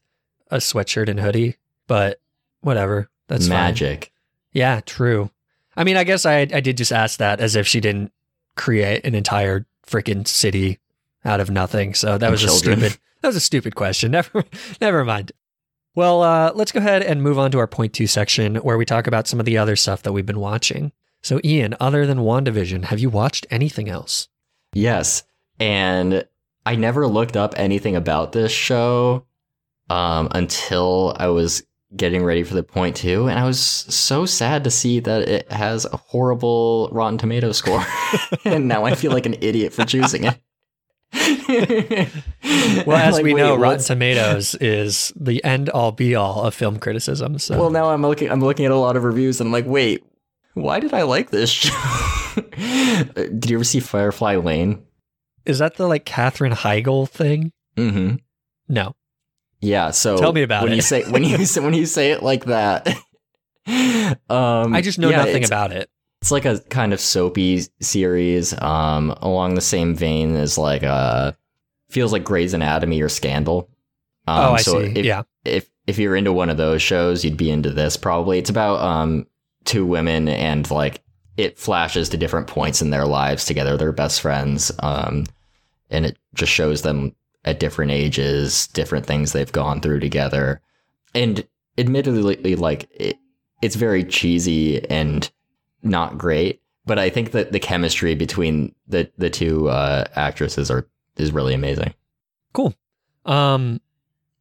a sweatshirt and hoodie, but whatever. That's fine. magic. Yeah, true. I mean, I guess I I did just ask that as if she didn't create an entire freaking city out of nothing. So that And was a stupid. That was a stupid question. *laughs* Never, never mind. Well, uh, let's go ahead and move on to our point two section where we talk about some of the other stuff that we've been watching. So, Ian, other than WandaVision, have you watched anything else? Yes. And I never looked up anything about this show um, until I was getting ready for the point two. And I was so sad to see that it has a horrible Rotten Tomato score. *laughs* and now I feel like an idiot for choosing it. *laughs* Well, as Like, we know, Rotten Tomatoes is the end all be all of film criticism. So, Well, now I'm looking. I'm looking at a lot of reviews, and I'm like, wait, why did I like this show? *laughs* did you ever see Firefly Lane? is that the like Katherine Heigl thing? Mm-hmm. No. Yeah. So Tell me about when it. you say when you *laughs* say when you say it like that. *laughs* um, I just know yeah, nothing about it. It's like a kind of soapy series, um, along the same vein as like uh, feels like Grey's Anatomy or Scandal. Um, oh, I so see. If, yeah. if if you're into one of those shows, you'd be into this probably. It's about um two women and like it flashes to different points in their lives together. They're best friends. Um and it just shows them at different ages, different things they've gone through together. And admittedly like it, it's very cheesy and not great, but I think that the chemistry between the the two uh actresses are is really amazing. Cool. Um,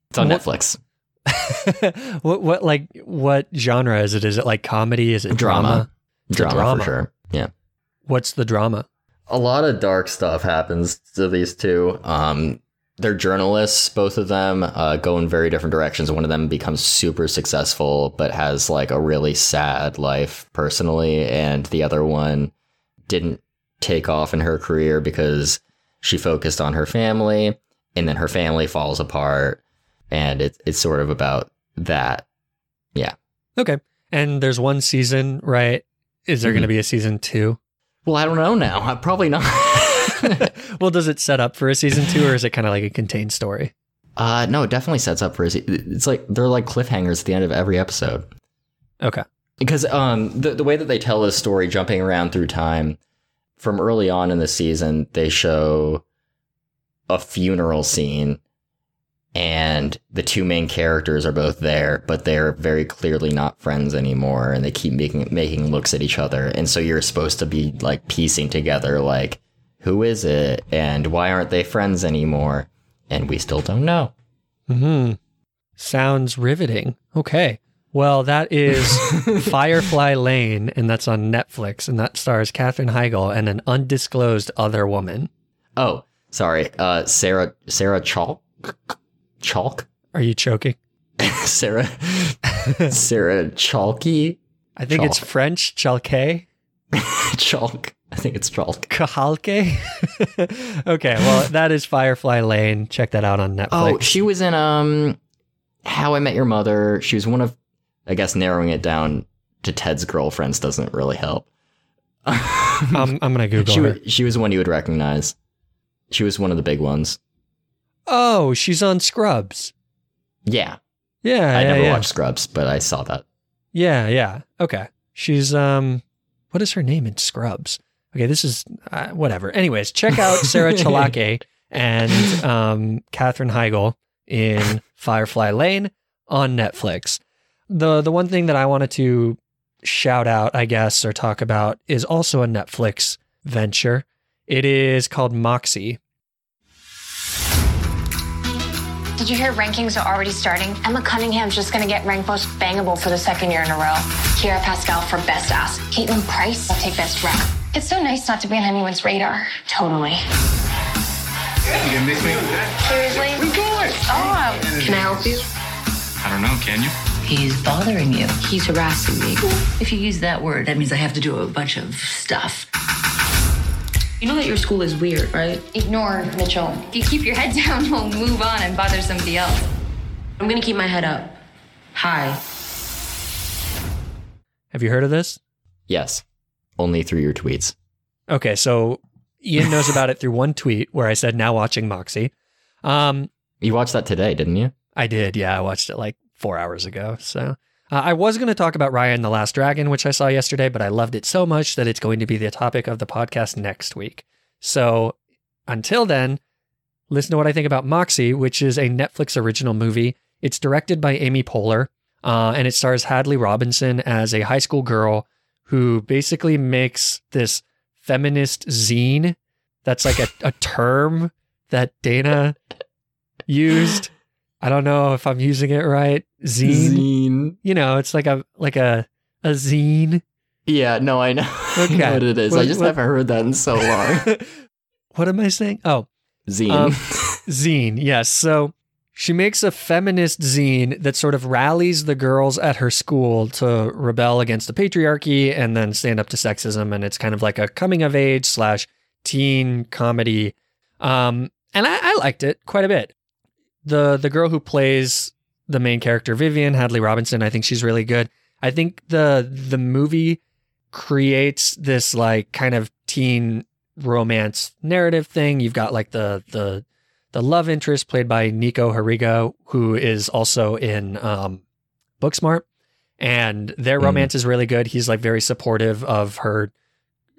It's on What- Netflix. *laughs* what what like what genre is it? Is it like comedy? Is it drama? Drama. Drama, drama. for sure. Yeah. What's the drama? a lot of dark stuff happens to these two. Um, they're journalists, both of them, uh, go in very different directions. One of them becomes super successful, but has like a really sad life personally, and the other one didn't take off in her career because she focused on her family, and then her family falls apart, and it's it's sort of about that. Yeah. Okay, and there's one season, right? Is there Mhm. going to be a season two? Well, I don't know now. Probably not. *laughs* *laughs* well, does it set up for a season two, or is it kind of like a contained story? Uh, no, it definitely sets up for a se- It's like they're like cliffhangers at the end of every episode. Okay. Because um, the the way that they tell this story, jumping around through time, from early on in the season, they show a funeral scene, and the two main characters are both there, but they're very clearly not friends anymore, and they keep making making looks at each other, and so you're supposed to be like piecing together like who is it, and why aren't they friends anymore, and we still don't know. Hmm. Sounds riveting. Okay. Well, that is *laughs* Firefly Lane, and that's on Netflix, and that stars Katherine Heigl and an undisclosed other woman. Oh, sorry. Uh, Sarah Sarah Chalk Chalk Are you choking? *laughs* Sarah Sarah Chalky I think it's French, Chalke. *laughs* Chalk. I think it's Chalk. Kahalke? *laughs* okay, well, that is Firefly Lane. Check that out on Netflix. Oh, she was in um How I Met Your Mother. She was one of I guess narrowing it down to Ted's girlfriends doesn't really help. I'm, I'm going to Google she her. was, she was one you would recognize. She was one of the big ones. Oh, she's on Scrubs. Yeah. Yeah, I yeah, never yeah. watched Scrubs, but I saw that. Yeah, yeah. Okay. She's um what is her name in Scrubs? Okay, this is uh, whatever. Anyways, check out *laughs* Sarah Chalake and um Katherine Heigl in Firefly Lane on Netflix. The the one thing that I wanted to shout out, I guess, or talk about is also a Netflix venture. It is called Moxie. Did you hear rankings are already starting? Emma Cunningham's just gonna get ranked most bangable for the second year in a row. Kiara Pascal for best ass. Caitlin Price will take best rap. It's so nice not to be on anyone's radar. Totally. You gonna miss me? Seriously? We're going. Oh, can I help you? I don't know. Can you? He's bothering you. He's harassing me. If you use that word, that means I have to do a bunch of stuff. You know that your school is weird, right? Ignore Mitchell. If you keep your head *laughs* down, we'll move on and bother somebody else. I'm gonna keep my head up. High. Have you heard of this? Yes, only through your tweets. Okay, so Ian knows about it through one tweet where I said, now watching Moxie. Um, You watched that today, didn't you? I did. Yeah, I watched it like four hours ago. So uh, I was going to talk about Raya and the Last Dragon, which I saw yesterday, but I loved it so much that it's going to be the topic of the podcast next week. So until then, listen to what I think about Moxie, which is a Netflix original movie. It's directed by Amy Poehler, uh, and it stars Hadley Robinson as a high school girl who basically makes this feminist zine. That's like a, a term that Dana used. I don't know if I'm using it right. Zine. Zine. You know, it's like a like a a zine. Yeah, no, I know. *laughs* Okay. know what it is. What- I just what- haven't heard that in so long. *laughs* what am I saying? Oh, Zine. Um, *laughs* zine. Yes. So she makes a feminist zine that sort of rallies the girls at her school to rebel against the patriarchy and then stand up to sexism. And it's kind of like a coming of age slash teen comedy. Um, and I, I liked it quite a bit. The the girl who plays the main character, Vivian Hadley Robinson, I think she's really good. I think the the movie creates this like kind of teen romance narrative thing. You've got like the the the love interest played by Nico Hiraga, who is also in um, Booksmart, and their Mhm. romance is really good. He's like very supportive of her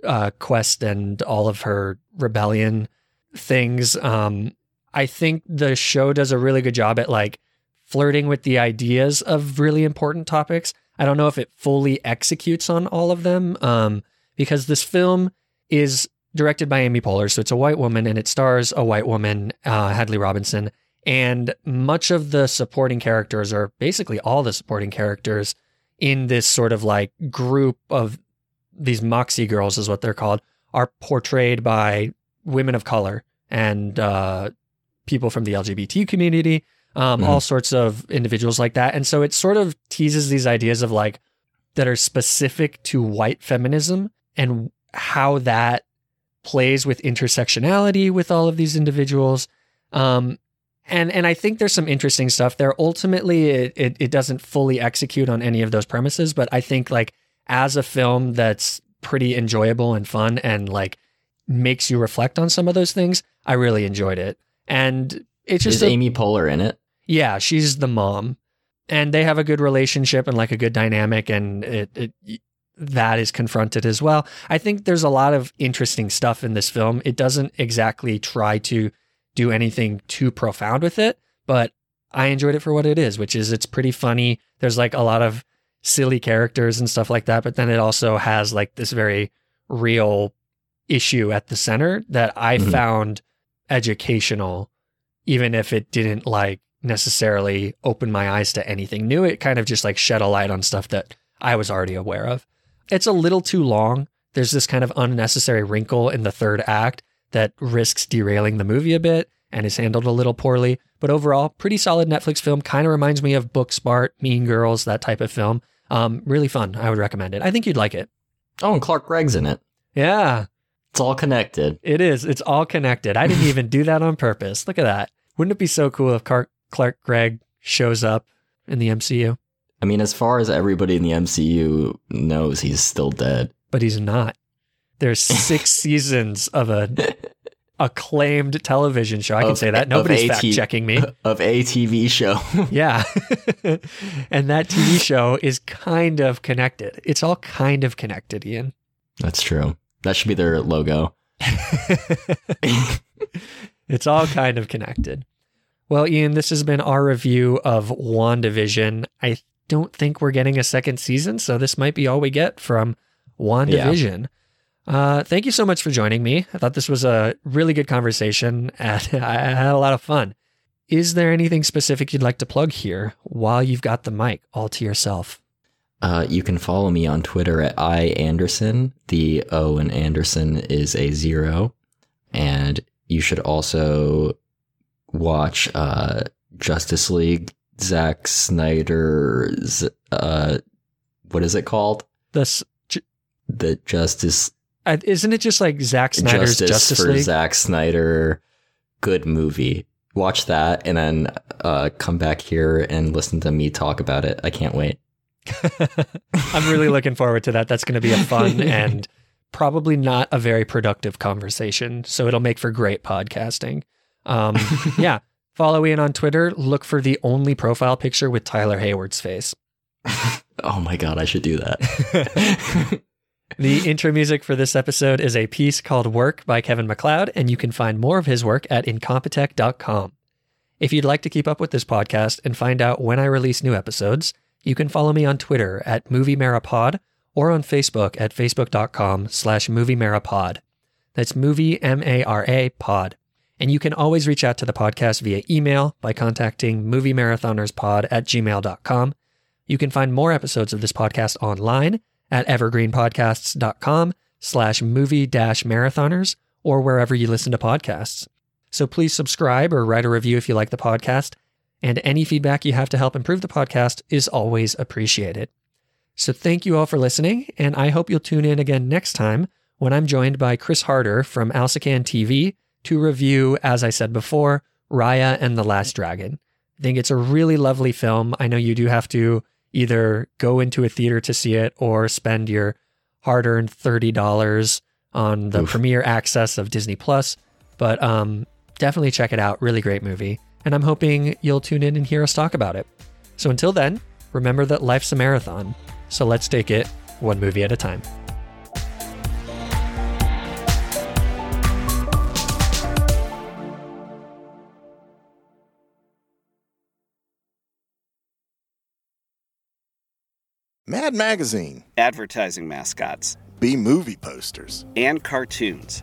uh, quest and all of her rebellion things. Um, I think the show does a really good job at like flirting with the ideas of really important topics. I don't know if it fully executes on all of them um, because this film is directed by Amy Poehler, so it's a white woman and it stars a white woman, uh, Hadley Robinson, and much of the supporting characters, or basically all the supporting characters, in this sort of like group of these Moxie girls, is what they're called, are portrayed by women of color and uh, people from the LGBT community, um, Mhm. all sorts of individuals like that. And so it sort of teases these ideas of like that are specific to white feminism and how that plays with intersectionality with all of these individuals. Um, and and I think there's some interesting stuff there. Ultimately, it, it it doesn't fully execute on any of those premises, but I think like as a film that's pretty enjoyable and fun and like makes you reflect on some of those things, I really enjoyed it. And it's just Is a- Amy Poehler in it? yeah, she's the mom, and they have a good relationship and like a good dynamic, and it, it that is confronted as well. I think there's a lot of interesting stuff in this film. It doesn't exactly try to do anything too profound with it, but I enjoyed it for what it is, which is it's pretty funny. There's like a lot of silly characters and stuff like that, but then it also has like this very real issue at the center that I Mhm. found educational, even if it didn't like necessarily open my eyes to anything new. It kind of just like shed a light on stuff that I was already aware of. It's a little too long. There's this kind of unnecessary wrinkle in the third act that risks derailing the movie a bit and is handled a little poorly. But overall, pretty solid Netflix film. Kind of reminds me of Booksmart, Mean Girls, that type of film. Um, really fun. I would recommend it. I think you'd like it. Oh, and Clark Gregg's in it. Yeah, It's all connected. it is. It's all connected. I didn't even do that on purpose. Look at that. Wouldn't it be so cool if Clark, Clark Gregg shows up in the MCU? I mean, as far as everybody in the MCU knows, he's still dead. But he's not. There's six *laughs* seasons of a acclaimed television show. I can Of- say that. Nobody's fact checking me. *laughs* Of a TV show. *laughs* Yeah. and that TV show is kind of connected. It's all kind of connected, Ian. That's true. That should be their logo. *laughs* it's all kind of connected. Well, Ian, this has been our review of WandaVision. I don't think we're getting a second season, so this might be all we get from WandaVision. Uh, thank you so much for joining me. I thought this was a really good conversation, and *laughs* I had a lot of fun. Is there anything specific you'd like to plug here while you've got the mic all to yourself? Uh, you can follow me on Twitter at I Anderson. The O in Anderson is a zero. And you should also watch uh, Justice League. Zack Snyder's uh, what is it called? This The Justice isn't it just like Zack Snyder's Justice, Justice, for League? Zack Snyder. Good movie. Watch that and then uh, come back here and listen to me talk about it. I can't wait. I'm really *laughs* looking forward to that. That's going to be a fun *laughs* and probably not a very productive conversation. So it'll make for great podcasting. Um, *laughs* yeah. Follow Ian on Twitter. Look for the only profile picture with Tyler Hayward's face. Oh my god, I should do that. The intro music for this episode is a piece called Work by Kevin MacLeod, and you can find more of his work at incompetech.com. If you'd like to keep up with this podcast and find out when I release new episodes, you can follow me on Twitter at MovieMaraPod or on Facebook at facebook.com slash MovieMaraPod. That's movie M-A-R-A pod. And you can always reach out to the podcast via email by contacting moviemarathonerspod at gmail.com. You can find more episodes of this podcast online at evergreenpodcasts.com slash movie dash marathoners or wherever you listen to podcasts. So please subscribe or write a review if you like the podcast. And any feedback you have to help improve the podcast is always appreciated. So thank you all for listening, and I hope you'll tune in again next time when I'm joined by Chris Harder from Alsacan TV to review, as I said before, Raya and the Last Dragon. I think it's a really lovely film. I know you do have to either go into a theater to see it or spend your hard earned $30 on the Oof. premiere access of Disney Plus, but um, definitely check it out. Really great movie. And I'm hoping you'll tune in and hear us talk about it. So until then, remember that life's a marathon. So let's take it one movie at a time. Mad Magazine, advertising mascots, B movie posters. and cartoons.